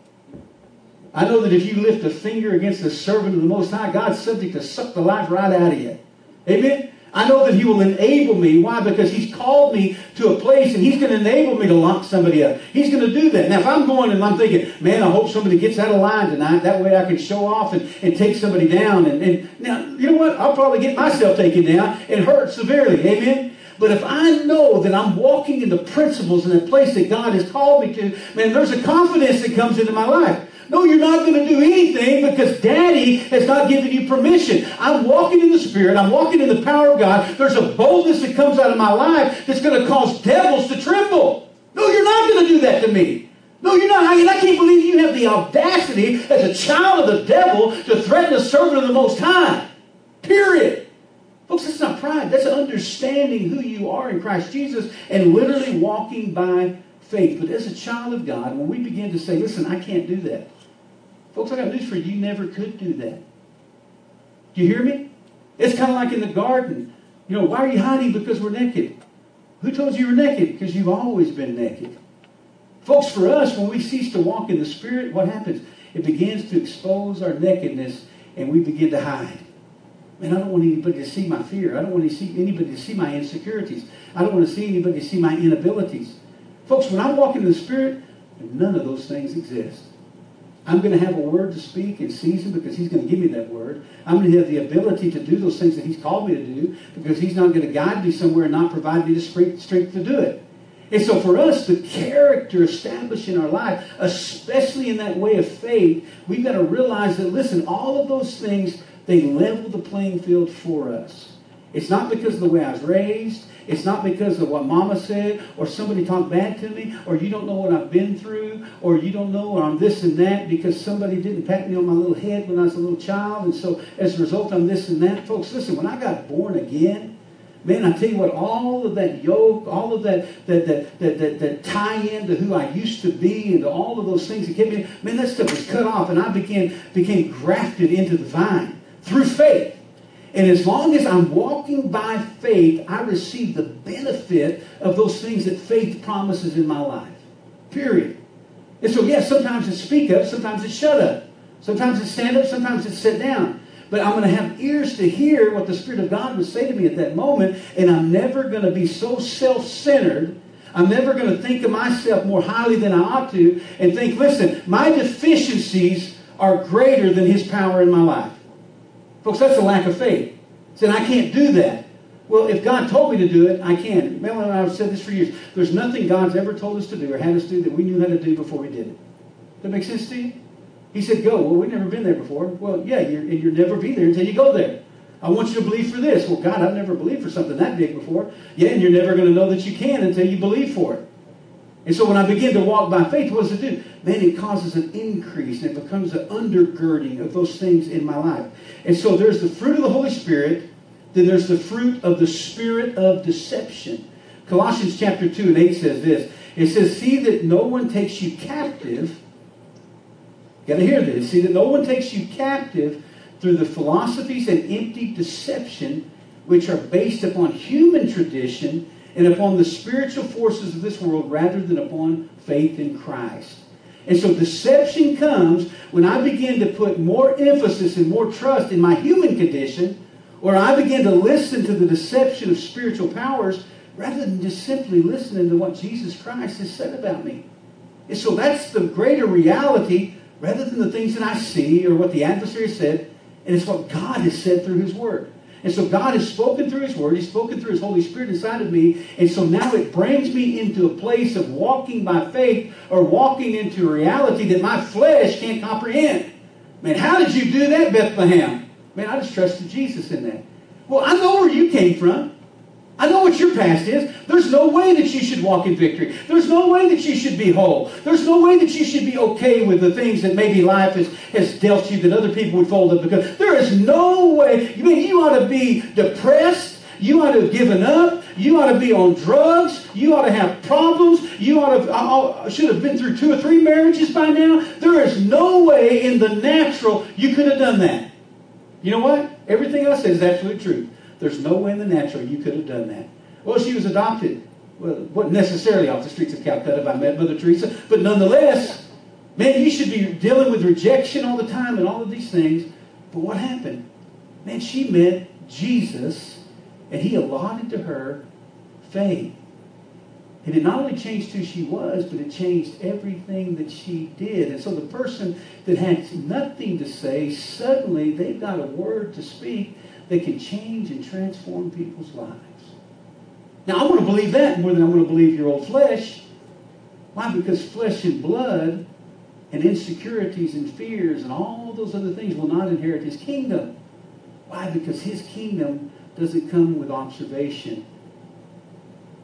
[SPEAKER 1] I know that if you lift a finger against the servant of the Most High, God's subject to suck the life right out of you. Amen? I know that He will enable me. Why? Because He's called me to a place and He's going to enable me to lock somebody up. He's going to do that. Now, if I'm going and I'm thinking, man, I hope somebody gets out of line tonight. That way I can show off and, and take somebody down. And, and now, you know what? I'll probably get myself taken down and hurt severely. Amen? But if I know that I'm walking in the principles in the place that God has called me to, man, there's a confidence that comes into my life. No, you're not going to do anything because daddy has not given you permission. I'm walking in the Spirit. I'm walking in the power of God. There's a boldness that comes out of my life that's going to cause devils to tremble. No, you're not going to do that to me. No, you're not. I, I can't believe you have the audacity as a child of the devil to threaten a servant of the Most High. Period. Folks, that's not pride. That's understanding who you are in Christ Jesus and literally walking by faith. But as a child of God, when we begin to say, listen, I can't do that. Folks, I got news for you. You never could do that. Do you hear me? It's kind of like in the garden. You know, why are you hiding? Because we're naked. Who told you you were naked? Because you've always been naked. Folks, for us, when we cease to walk in the Spirit, what happens? It begins to expose our nakedness and we begin to hide. Man, I don't want anybody to see my fear. I don't want to see anybody to see my insecurities. I don't want to see anybody to see my inabilities. Folks, when I'm walking in the Spirit, none of those things exist. I'm going to have a word to speak in season because He's going to give me that word. I'm going to have the ability to do those things that He's called me to do because He's not going to guide me somewhere and not provide me the strength to do it. And so for us, the character established in our life, especially in that way of faith, we've got to realize that, listen, all of those things, they level the playing field for us. It's not because of the way I was raised. It's not because of what mama said or somebody talked bad to me or you don't know what I've been through or you don't know I'm this and that because somebody didn't pat me on my little head when I was a little child. And so as a result, I'm this and that. Folks, listen, when I got born again, man, I tell you what, all of that yoke, all of that that that that, that, that tie in to who I used to be and to all of those things that kept me, man, that stuff was cut off and I became became grafted into the vine through faith. And as long as I'm walking by faith, I receive the benefit of those things that faith promises in my life. Period. And so, yes, sometimes it's speak up, sometimes it's shut up. Sometimes it's stand up, sometimes it's sit down. But I'm going to have ears to hear what the Spirit of God would say to me at that moment, and I'm never going to be so self centered. I'm never going to think of myself more highly than I ought to and think, listen, my deficiencies are greater than His power in my life. Folks, that's a lack of faith. Saying, I can't do that. Well, if God told me to do it, I can. Melanie and I have said this for years. There's nothing God's ever told us to do or had us do that we knew how to do before we did it. That makes sense to you? He said, go. Well, we've never been there before. Well, yeah, you're, and you'll never be there until you go there. I want you to believe for this. Well, God, I've never believed for something that big before. Yeah, and you're never going to know that you can until you believe for it. And so when I begin to walk by faith, what does it do? Man, it causes an increase and it becomes an undergirding of those things in my life. And so there's the fruit of the Holy Spirit, then there's the fruit of the spirit of deception. Colossians chapter 2 and 8 says this. It says, See that no one takes you captive. Got to hear this. See that no one takes you captive through the philosophies and empty deception which are based upon human tradition and upon the spiritual forces of this world rather than upon faith in Christ. And so deception comes when I begin to put more emphasis and more trust in my human condition, or I begin to listen to the deception of spiritual powers rather than just simply listening to what Jesus Christ has said about me. And so that's the greater reality rather than the things that I see or what the adversary said, and it's what God has said through his word. And so God has spoken through His Word. He's spoken through His Holy Spirit inside of me. And so now it brings me into a place of walking by faith or walking into a reality that my flesh can't comprehend. Man, how did you do that, Bethlehem? Man, I just trusted Jesus in that. Well, I know where you came from. I know what your past is. There's no way that you should walk in victory. There's no way that you should be whole. There's no way that you should be okay with the things that maybe life has, has dealt you that other people would fold up because there is no way. You mean you ought to be depressed? You ought to have given up. You ought to be on drugs. You ought to have problems. You ought to uh, uh, should have been through two or three marriages by now. There is no way in the natural you could have done that. You know what? Everything I said is absolutely true. There's no way in the natural you could have done that. Well, she was adopted. Well, wasn't necessarily off the streets of Calcutta by Mother Teresa, but nonetheless, Man, you should be dealing with rejection all the time and all of these things. But what happened? Man, she met Jesus and he allotted to her faith. And it not only changed who she was, but it changed everything that she did. And so the person that had nothing to say, suddenly they've got a word to speak that can change and transform people's lives. Now, I want to believe that more than I want to believe your old flesh. Why? Because flesh and blood and insecurities and fears and all those other things will not inherit his kingdom. Why? Because his kingdom doesn't come with observation.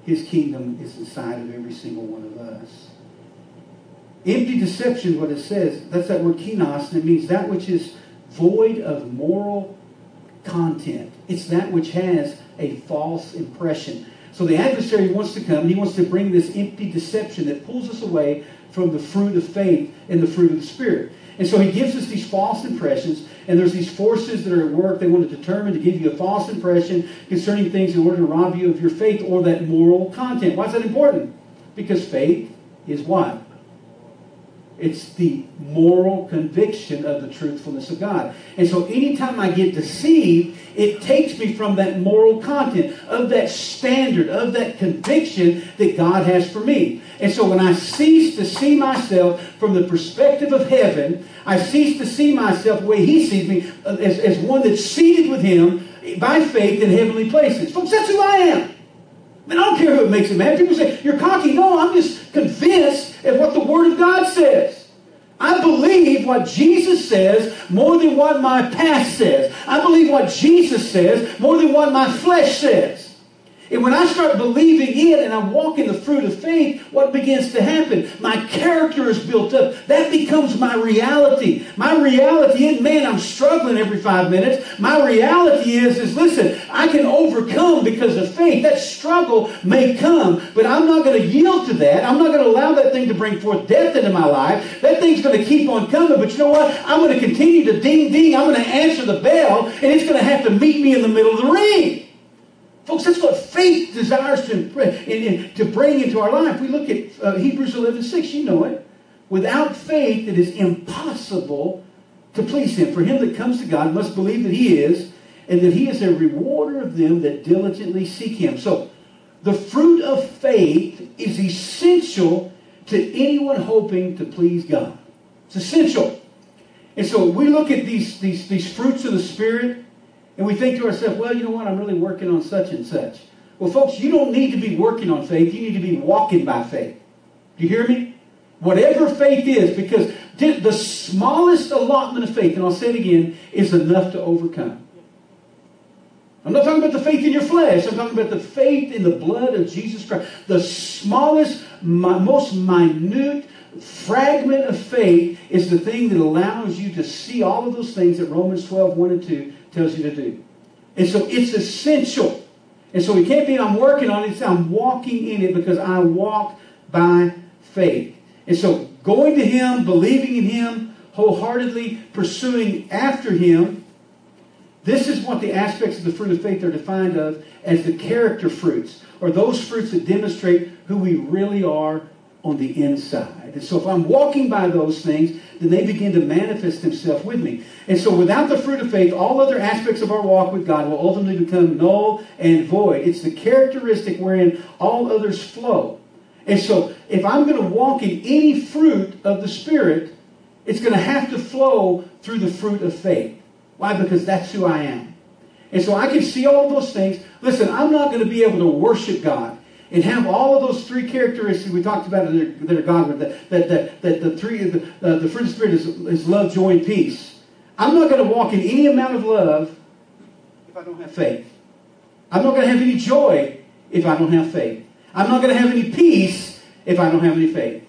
[SPEAKER 1] His kingdom is inside of every single one of us. Empty deception, what it says, that's that word kinos, and it means that which is void of moral content. It's that which has a false impression. So the adversary wants to come, he wants to bring this empty deception that pulls us away from the fruit of faith and the fruit of the Spirit. And so he gives us these false impressions, and there's these forces that are at work. They want to determine to give you a false impression concerning things in order to rob you of your faith or that moral content. Why is that important? Because faith is what? It's the moral conviction of the truthfulness of God. And so anytime I get deceived, it takes me from that moral content, of that standard, of that conviction that God has for me. And so when I cease to see myself from the perspective of heaven, I cease to see myself the way He sees me uh, as, as one that's seated with Him by faith in heavenly places. Folks, that's who I am. I I don't care who it makes it mad. People say, you're cocky. No, I'm just convinced of what the Word of God says. I believe what Jesus says more than what my past says. I believe what Jesus says more than what my flesh says. And when I start believing it and I walk in the fruit of faith, what begins to happen? My character is built up. That becomes my reality. My reality isn't, man, I'm struggling every five minutes. My reality is, is listen, I can overcome because of faith. That struggle may come, but I'm not going to yield to that. I'm not going to allow that thing to bring forth death into my life. That thing's going to keep on coming, but you know what? I'm going to continue to ding ding. I'm going to answer the bell, and it's going to have to meet me in the middle of the ring. Folks, that's what faith desires to, to bring into our life. We look at uh, Hebrews 11 6, you know it. Without faith, it is impossible to please Him. For him that comes to God must believe that He is, and that He is a rewarder of them that diligently seek Him. So, the fruit of faith is essential to anyone hoping to please God. It's essential. And so we look at these, these, these fruits of the Spirit and we think to ourselves, well, you know what? I'm really working on such and such. Well, folks, you don't need to be working on faith. You need to be walking by faith. Do you hear me? Whatever faith is, because the smallest allotment of faith, and I'll say it again, is enough to overcome. I'm not talking about the faith in your flesh. I'm talking about the faith in the blood of Jesus Christ. The smallest, most minute fragment of faith is the thing that allows you to see all of those things that Romans 12, 1 and 2 tells you to do. And so it's essential. And so we can't be, I'm working on it, I'm walking in it because I walk by faith. And so going to Him, believing in Him, wholeheartedly pursuing after Him, this is what the aspects of the fruit of faith are defined of as the character fruits, or those fruits that demonstrate who we really are on the inside. And so if I'm walking by those things, then they begin to manifest themselves with me. And so without the fruit of faith, all other aspects of our walk with God will ultimately become null and void. It's the characteristic wherein all others flow. And so if I'm going to walk in any fruit of the Spirit, it's going to have to flow through the fruit of faith. Why? Because that's who I am. And so I can see all those things. Listen, I'm not going to be able to worship God and have all of those three characteristics we talked about that are, God, that, that, that, that the three, the, uh, the fruit of the Spirit is, is love, joy, and peace. I'm not going to walk in any amount of love if I don't have faith. I'm not going to have any joy if I don't have faith. I'm not going to have any peace if I don't have any faith.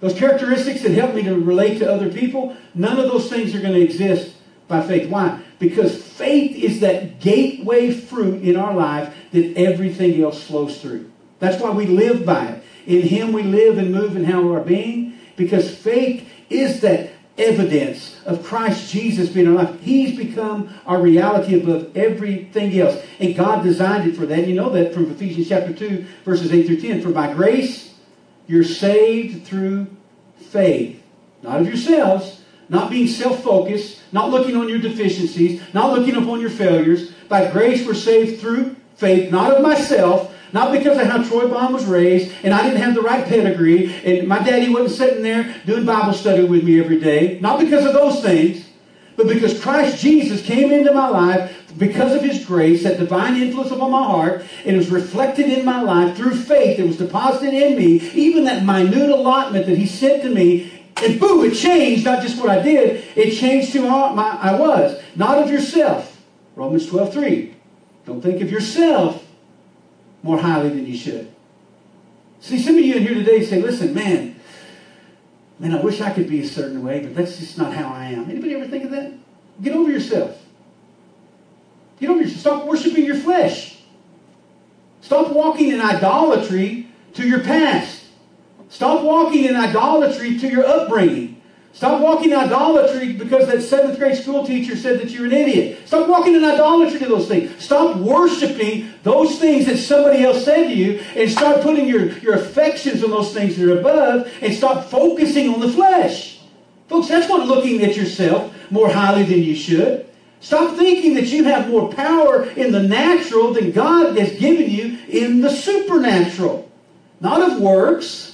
[SPEAKER 1] Those characteristics that help me to relate to other people, none of those things are going to exist by faith. Why? Because faith is that gateway fruit in our life that everything else flows through. That's why we live by it. In Him we live and move and have our being because faith is that evidence of Christ Jesus being life. He's become our reality above everything else. And God designed it for that. You know that from Ephesians chapter 2, verses 8 through 10. For by grace you're saved through faith. not of yourselves, not being self focused, not looking on your deficiencies, not looking upon your failures. By grace we're saved through faith, not of myself, not because of how Troy Bond was raised, and I didn't have the right pedigree, and my daddy wasn't sitting there doing Bible study with me every day. Not because of those things, but because Christ Jesus came into my life because of his grace, that divine influence upon my heart, and it was reflected in my life through faith. It was deposited in me, even that minute allotment that he sent to me and boom, it changed not just what I did, it changed who I was. Not of yourself. Romans 12, 3. Don't think of yourself more highly than you should. See, some of you in here today say, listen, man, man, I wish I could be a certain way, but that's just not how I am. Anybody ever think of that? Get over yourself. Get over yourself. Stop worshiping your flesh. Stop walking in idolatry to your past. Stop walking in idolatry to your upbringing. Stop walking in idolatry because that seventh grade school teacher said that you're an idiot. Stop walking in idolatry to those things. Stop worshiping those things that somebody else said to you and start putting your, your affections on those things that are above and stop focusing on the flesh. Folks, that's not looking at yourself more highly than you should. Stop thinking that you have more power in the natural than God has given you in the supernatural. Not of works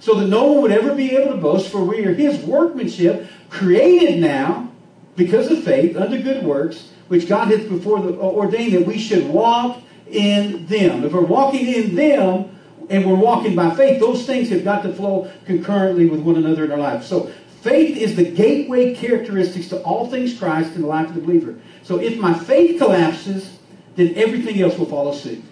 [SPEAKER 1] so that no one would ever be able to boast, for we are his workmanship, created now because of faith unto good works, which God hath before the, uh, ordained that we should walk in them. If we're walking in them and we're walking by faith, those things have got to flow concurrently with one another in our lives. So faith is the gateway characteristics to all things Christ in the life of the believer. So if my faith collapses, then everything else will follow suit.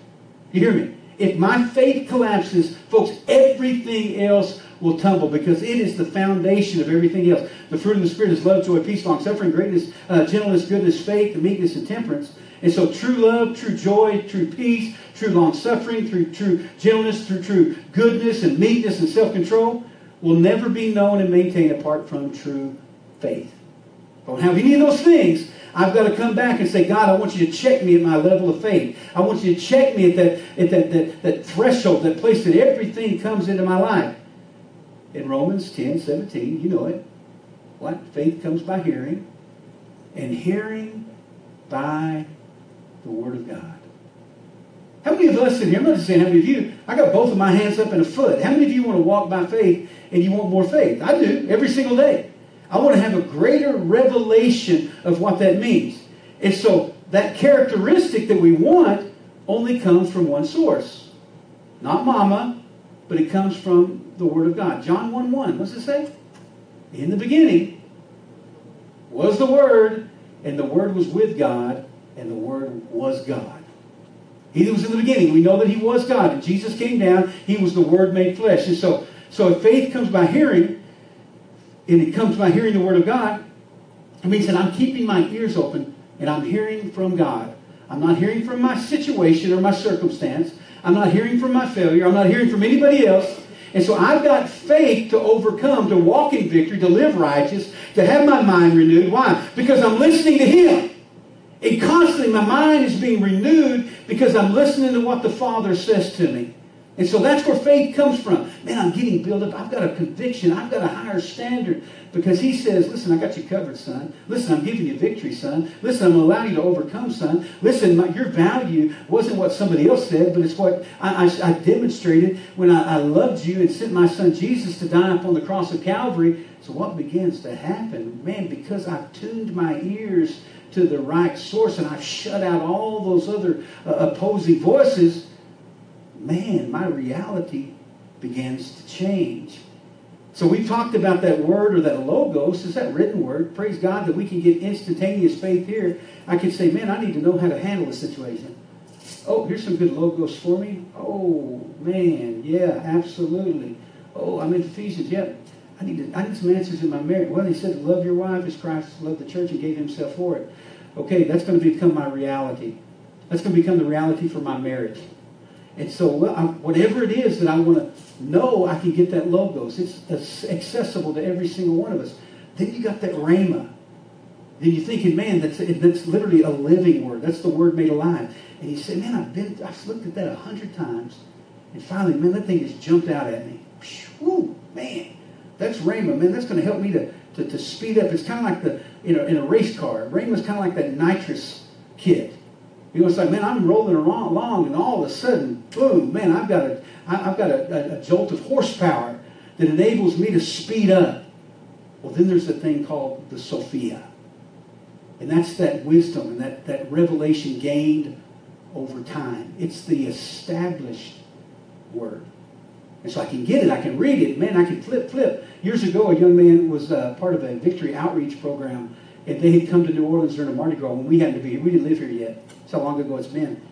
[SPEAKER 1] You hear me? If my faith collapses, folks, everything else will tumble because it is the foundation of everything else. The fruit of the Spirit is love, joy, peace, long suffering, greatness, uh, gentleness, goodness, faith, meekness, and temperance. And so true love, true joy, true peace, true long suffering, through true gentleness, through true goodness and meekness and self control will never be known and maintained apart from true faith. Don't have any of those things. I've got to come back and say, God, I want you to check me at my level of faith. I want you to check me at that, at that, that, that threshold, that place that everything comes into my life. In Romans 10, 17, you know it. What? Faith comes by hearing, and hearing by the Word of God. How many of us in here, I'm not just saying how many of you, I got both of my hands up and a foot. How many of you want to walk by faith and you want more faith? I do, every single day. I want to have a greater revelation of what that means. And so that characteristic that we want only comes from one source. Not mama, but it comes from the Word of God. John 1 1. What's it say? In the beginning was the Word, and the Word was with God, and the Word was God. He was in the beginning. We know that He was God. And Jesus came down. He was the Word made flesh. And so, so if faith comes by hearing, and it comes by hearing the Word of God, it means that I'm keeping my ears open and I'm hearing from God. I'm not hearing from my situation or my circumstance. I'm not hearing from my failure. I'm not hearing from anybody else. And so I've got faith to overcome, to walk in victory, to live righteous, to have my mind renewed. Why? Because I'm listening to Him. And constantly my mind is being renewed because I'm listening to what the Father says to me. And so that's where faith comes from. Man, I'm getting built up. I've got a conviction. I've got a higher standard. Because he says, listen, I got you covered, son. Listen, I'm giving you victory, son. Listen, I'm going to allow you to overcome, son. Listen, my, your value wasn't what somebody else said, but it's what I, I, I demonstrated when I, I, loved you and sent my son Jesus to die upon the cross of Calvary. So what begins to happen? Man, because I've tuned my ears to the right source and I've shut out all those other uh, opposing voices, man, my reality begins to change. So we've talked about that word or that logos, is that written word. Praise God that we can get instantaneous faith here. I can say, man, I need to know how to handle a situation. Oh, here's some good logos for me. Oh, man, yeah, absolutely. Oh, I'm in Ephesians. Yep. I need, to, I need some answers in my marriage. Well, he said, love your wife as Christ loved the church and gave himself for it. Okay, that's going to become my reality. That's going to become the reality for my marriage. And so, well, I, whatever it is that I want to know, I can get that logos. It's accessible to every single one of us. Then you got that rhema. Then you're thinking, man, that's, that's literally a living word. That's the word made alive. And you say, man, I've been, I've looked at that a hundred times. And finally, man, that thing just jumped out at me. Whew, man. That's Rhema. Man, that's going to help me to, to, to speed up. It's kind of like the, you know, in a race car. Rhema's kind of like that nitrous kit. You know, it's like, man, I'm rolling along, and all of a sudden, boom, man, I've got a, I've got a, a, a jolt of horsepower that enables me to speed up. Well, then there's a thing called the Sophia. And that's that wisdom and that, that revelation gained over time. It's the established word. And so I can get it, I can read it, man, I can flip, flip. Years ago, a young man was uh, part of a victory outreach program, and they had come to New Orleans during a Mardi Gras when we hadn't to be here. We didn't live here yet. That's how long ago it's been.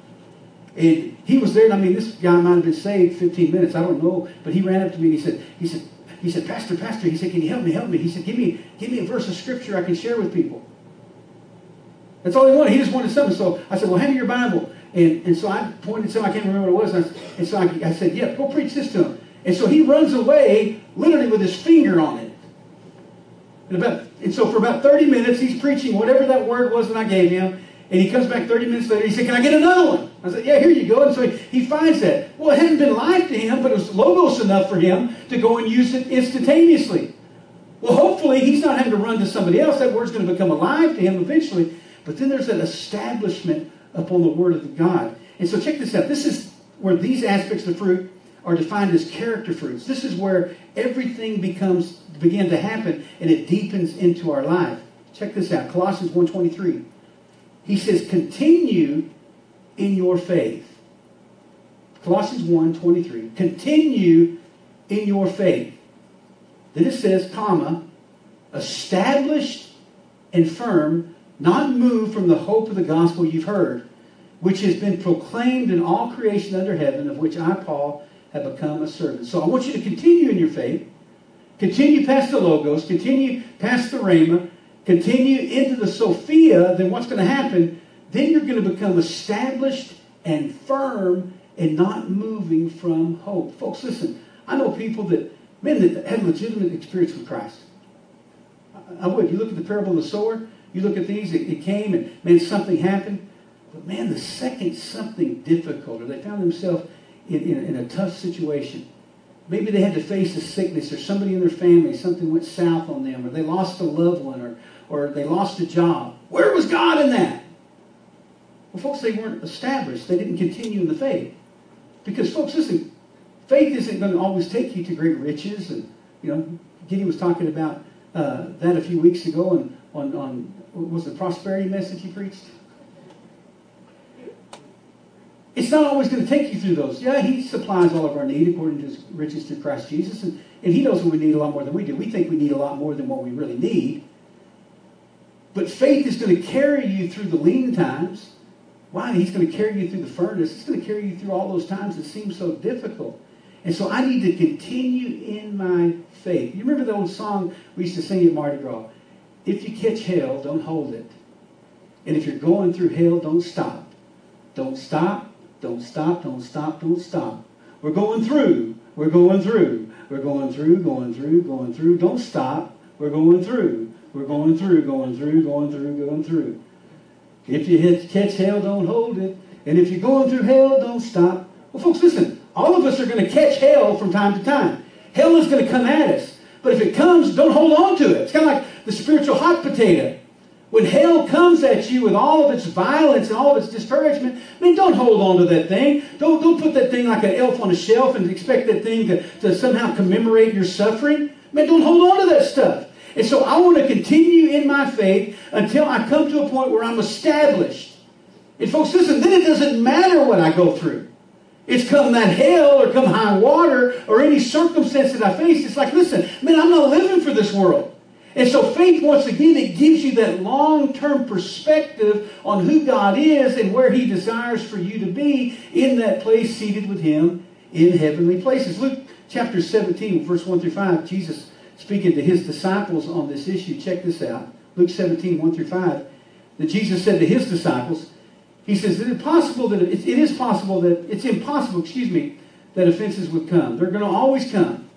[SPEAKER 1] And he was there, and I mean, this guy might have been saved 15 minutes, I don't know, but he ran up to me and he said, he said, he said, Pastor, Pastor, he said, can you help me, help me? He said, give me, give me a verse of scripture I can share with people. That's all he wanted. He just wanted something. So I said, well, hand me your Bible. And, and so I pointed to him. I can't remember what it was. And, I, and so I, I said, yeah, go preach this to him. And so he runs away, literally with his finger on it. And, about, and so for about 30 minutes, he's preaching whatever that word was that I gave him. And he comes back 30 minutes later. He said, Can I get another one? I said, Yeah, here you go. And so he, he finds that. Well, it hadn't been live to him, but it was logos enough for him to go and use it instantaneously. Well, hopefully, he's not having to run to somebody else. That word's going to become alive to him eventually. But then there's an establishment upon the Word of God. And so check this out. This is where these aspects of fruit are defined as character fruits. This is where everything becomes begin to happen and it deepens into our life. Check this out. Colossians 1.23. He says, continue in your faith. Colossians 1.23. Continue in your faith. Then it says, comma, established and firm, not moved from the hope of the gospel you've heard, which has been proclaimed in all creation under heaven, of which I, Paul, have become a servant. So I want you to continue in your faith, continue past the Logos, continue past the Rhema, continue into the Sophia, then what's going to happen? Then you're going to become established and firm and not moving from hope. Folks, listen, I know people that, men that had legitimate experience with Christ. I would. You look at the parable of the sower, you look at these, it, it came and, man, something happened. But man, the second something difficult, or they found themselves in, in, in, a tough situation, maybe they had to face a sickness, or somebody in their family, something went south on them, or they lost a loved one, or, or they lost a job. Where was God in that? Well, folks, they weren't established. They didn't continue in the faith. Because, folks, listen, faith isn't going to always take you to great riches. And, you know, Gideon was talking about uh, that a few weeks ago And on, on, was the prosperity message he preached? It's not always going to take you through those. Yeah, he supplies all of our need according to his riches through Christ Jesus, and, and he knows we need a lot more than we do. We think we need a lot more than what we really need. But faith is going to carry you through the lean times. Why? He's going to carry you through the furnace. He's going to carry you through all those times that seem so difficult. And so I need to continue in my faith. You remember the old song we used to sing at Mardi Gras? If you catch hell, don't hold it. And if you're going through hell, don't stop. Don't stop, don't stop, don't stop, don't stop. We're going through, we're going through, we're going through, going through, going through. Don't stop, we're going through, we're going through, going through, going through, going through. If you hit, catch hell, don't hold it. And if you're going through hell, don't stop. Well, folks, listen. All of us are going to catch hell from time to time. Hell is going to come at us. But if it comes, don't hold on to it. It's kind of like the spiritual hot potato. When hell comes at you with all of its violence and all of its discouragement, I mean, don't hold on to that thing. Don't, don't put that thing like an elf on a shelf and expect that thing to, to somehow commemorate your suffering. I mean, don't hold on to that stuff. And so I want to continue in my faith until I come to a point where I'm established. And folks, listen, then it doesn't matter what I go through. It's come that hell or come high water or any circumstance that I face. It's like, listen, man, I'm not living for this world. And so faith, once again, it gives you that long-term perspective on who God is and where he desires for you to be in that place seated with him in heavenly places. Luke chapter 17, verse 1 through 5, Jesus speaking to his disciples on this issue. Check this out. Luke 17, 1 through 5. That Jesus said to his disciples, he says, it is possible that it is possible that it's impossible, excuse me, that offenses would come. They're going to always come.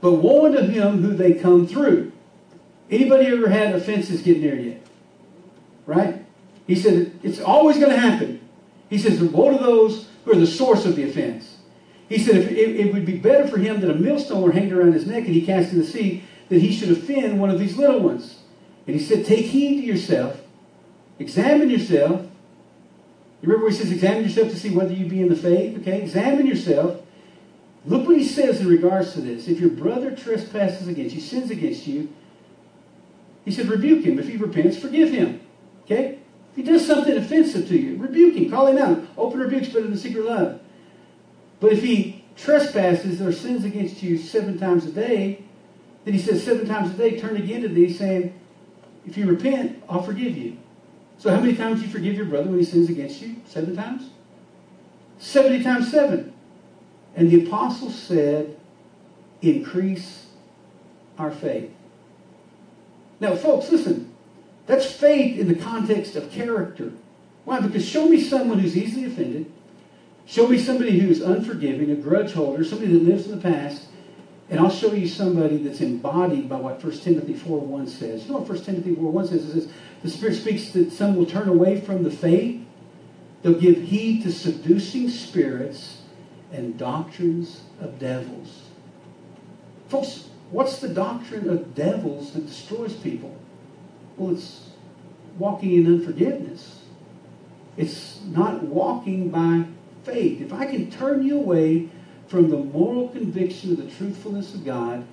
[SPEAKER 1] But woe unto him who they come through. Anybody ever had offenses get near you? Right? He said, it's always going to happen. He says, woe to those who are the source of the offense. He said, if it, it would be better for him that a millstone were hanged around his neck and he cast in the sea that he should offend one of these little ones. And he said, Take heed to yourself, examine yourself. You remember he says, Examine yourself to see whether you be in the faith? Okay, examine yourself. Look what he says in regards to this. If your brother trespasses against you, sins against you, he said, rebuke him. If he repents, forgive him. Okay? If he does something offensive to you, rebuke him. Call him out. Open rebuke's better than secret love. But if he trespasses or sins against you seven times a day, then he says seven times a day, turn again to thee, saying, if you repent, I'll forgive you. So how many times do you forgive your brother when he sins against you? Seven times? 70 times seven. And the apostle said, increase our faith. Now, folks, listen. That's faith in the context of character. Why? Because show me someone who's easily offended. Show me somebody who's unforgiving, a grudge holder, somebody that lives in the past, and I'll show you somebody that's embodied by what 1 Timothy 4.1 says. You know what 1 Timothy 4.1 says? It says, the Spirit speaks that some will turn away from the faith. They'll give heed to seducing spirits and doctrines of devils. Folks, what's the doctrine of devils that destroys people? Well, it's walking in unforgiveness. It's not walking by faith. If I can turn you away from the moral conviction of the truthfulness of God,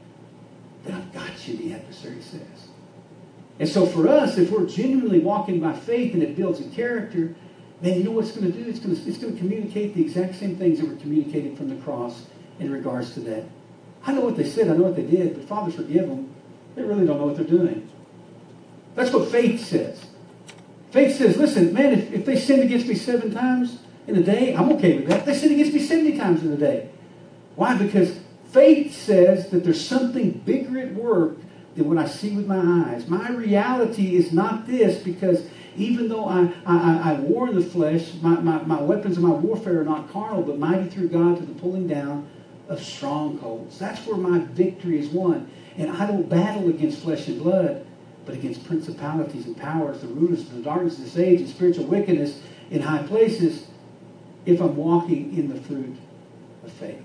[SPEAKER 1] then I've got you, the adversary says. And so for us, if we're genuinely walking by faith and it builds a character, then you know what it's going to do? It's going to, it's going to communicate the exact same things that were communicated from the cross in regards to that. I know what they said, I know what they did, but Father, forgive them. They really don't know what they're doing. That's what faith says. Faith says, listen, man, if, if they sin against me seven times in a day, I'm okay with that. They sin against me 70 times in a day. Why? Because faith says that there's something bigger at work than what I see with my eyes. My reality is not this because even though I, I, I war in the flesh, my, my, my weapons of my warfare are not carnal, but mighty through God to the pulling down of strongholds. That's where my victory is won. And I don't battle against flesh and blood, but against principalities and powers, the rulers of the darkness of this age, and spiritual wickedness in high places, if I'm walking in the fruit of faith.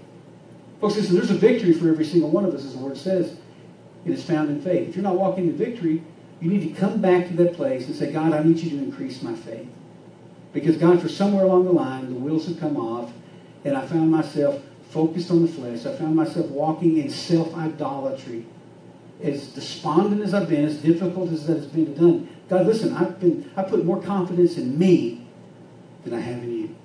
[SPEAKER 1] Folks, listen, there's a victory for every single one of us, as the Lord says. It is found in faith. If you're not walking in victory, you need to come back to that place and say, God, I need you to increase my faith. Because, God, for somewhere along the line, the wheels have come off, and I found myself focused on the flesh. I found myself walking in self idolatry. As despondent as I've been, as difficult as that has been done, God, listen, I've been I put more confidence in me than I have in you.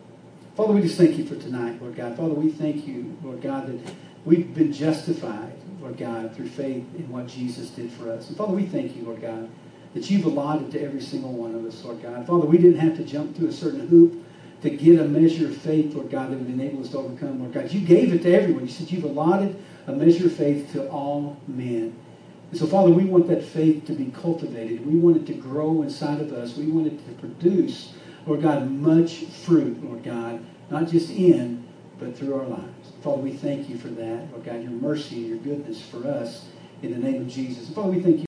[SPEAKER 1] Father, we just thank you for tonight, Lord God. Father, we thank you, Lord God, that we've been justified, Lord God, through faith in what Jesus did for us. And Father, we thank you, Lord God, that you've allotted to every single one of us, Lord God. Father, we didn't have to jump through a certain hoop to get a measure of faith, Lord God, that would enable us to overcome, Lord God. You gave it to everyone. You said you've allotted a measure of faith to all men. And so, Father, we want that faith to be cultivated. We want it to grow inside of us. We want it to produce, Lord God, much fruit, Lord God, not just in, but through our lives. Father, we thank you for that, Lord God, your mercy and your goodness for us in the name of Jesus. Father, we thank you.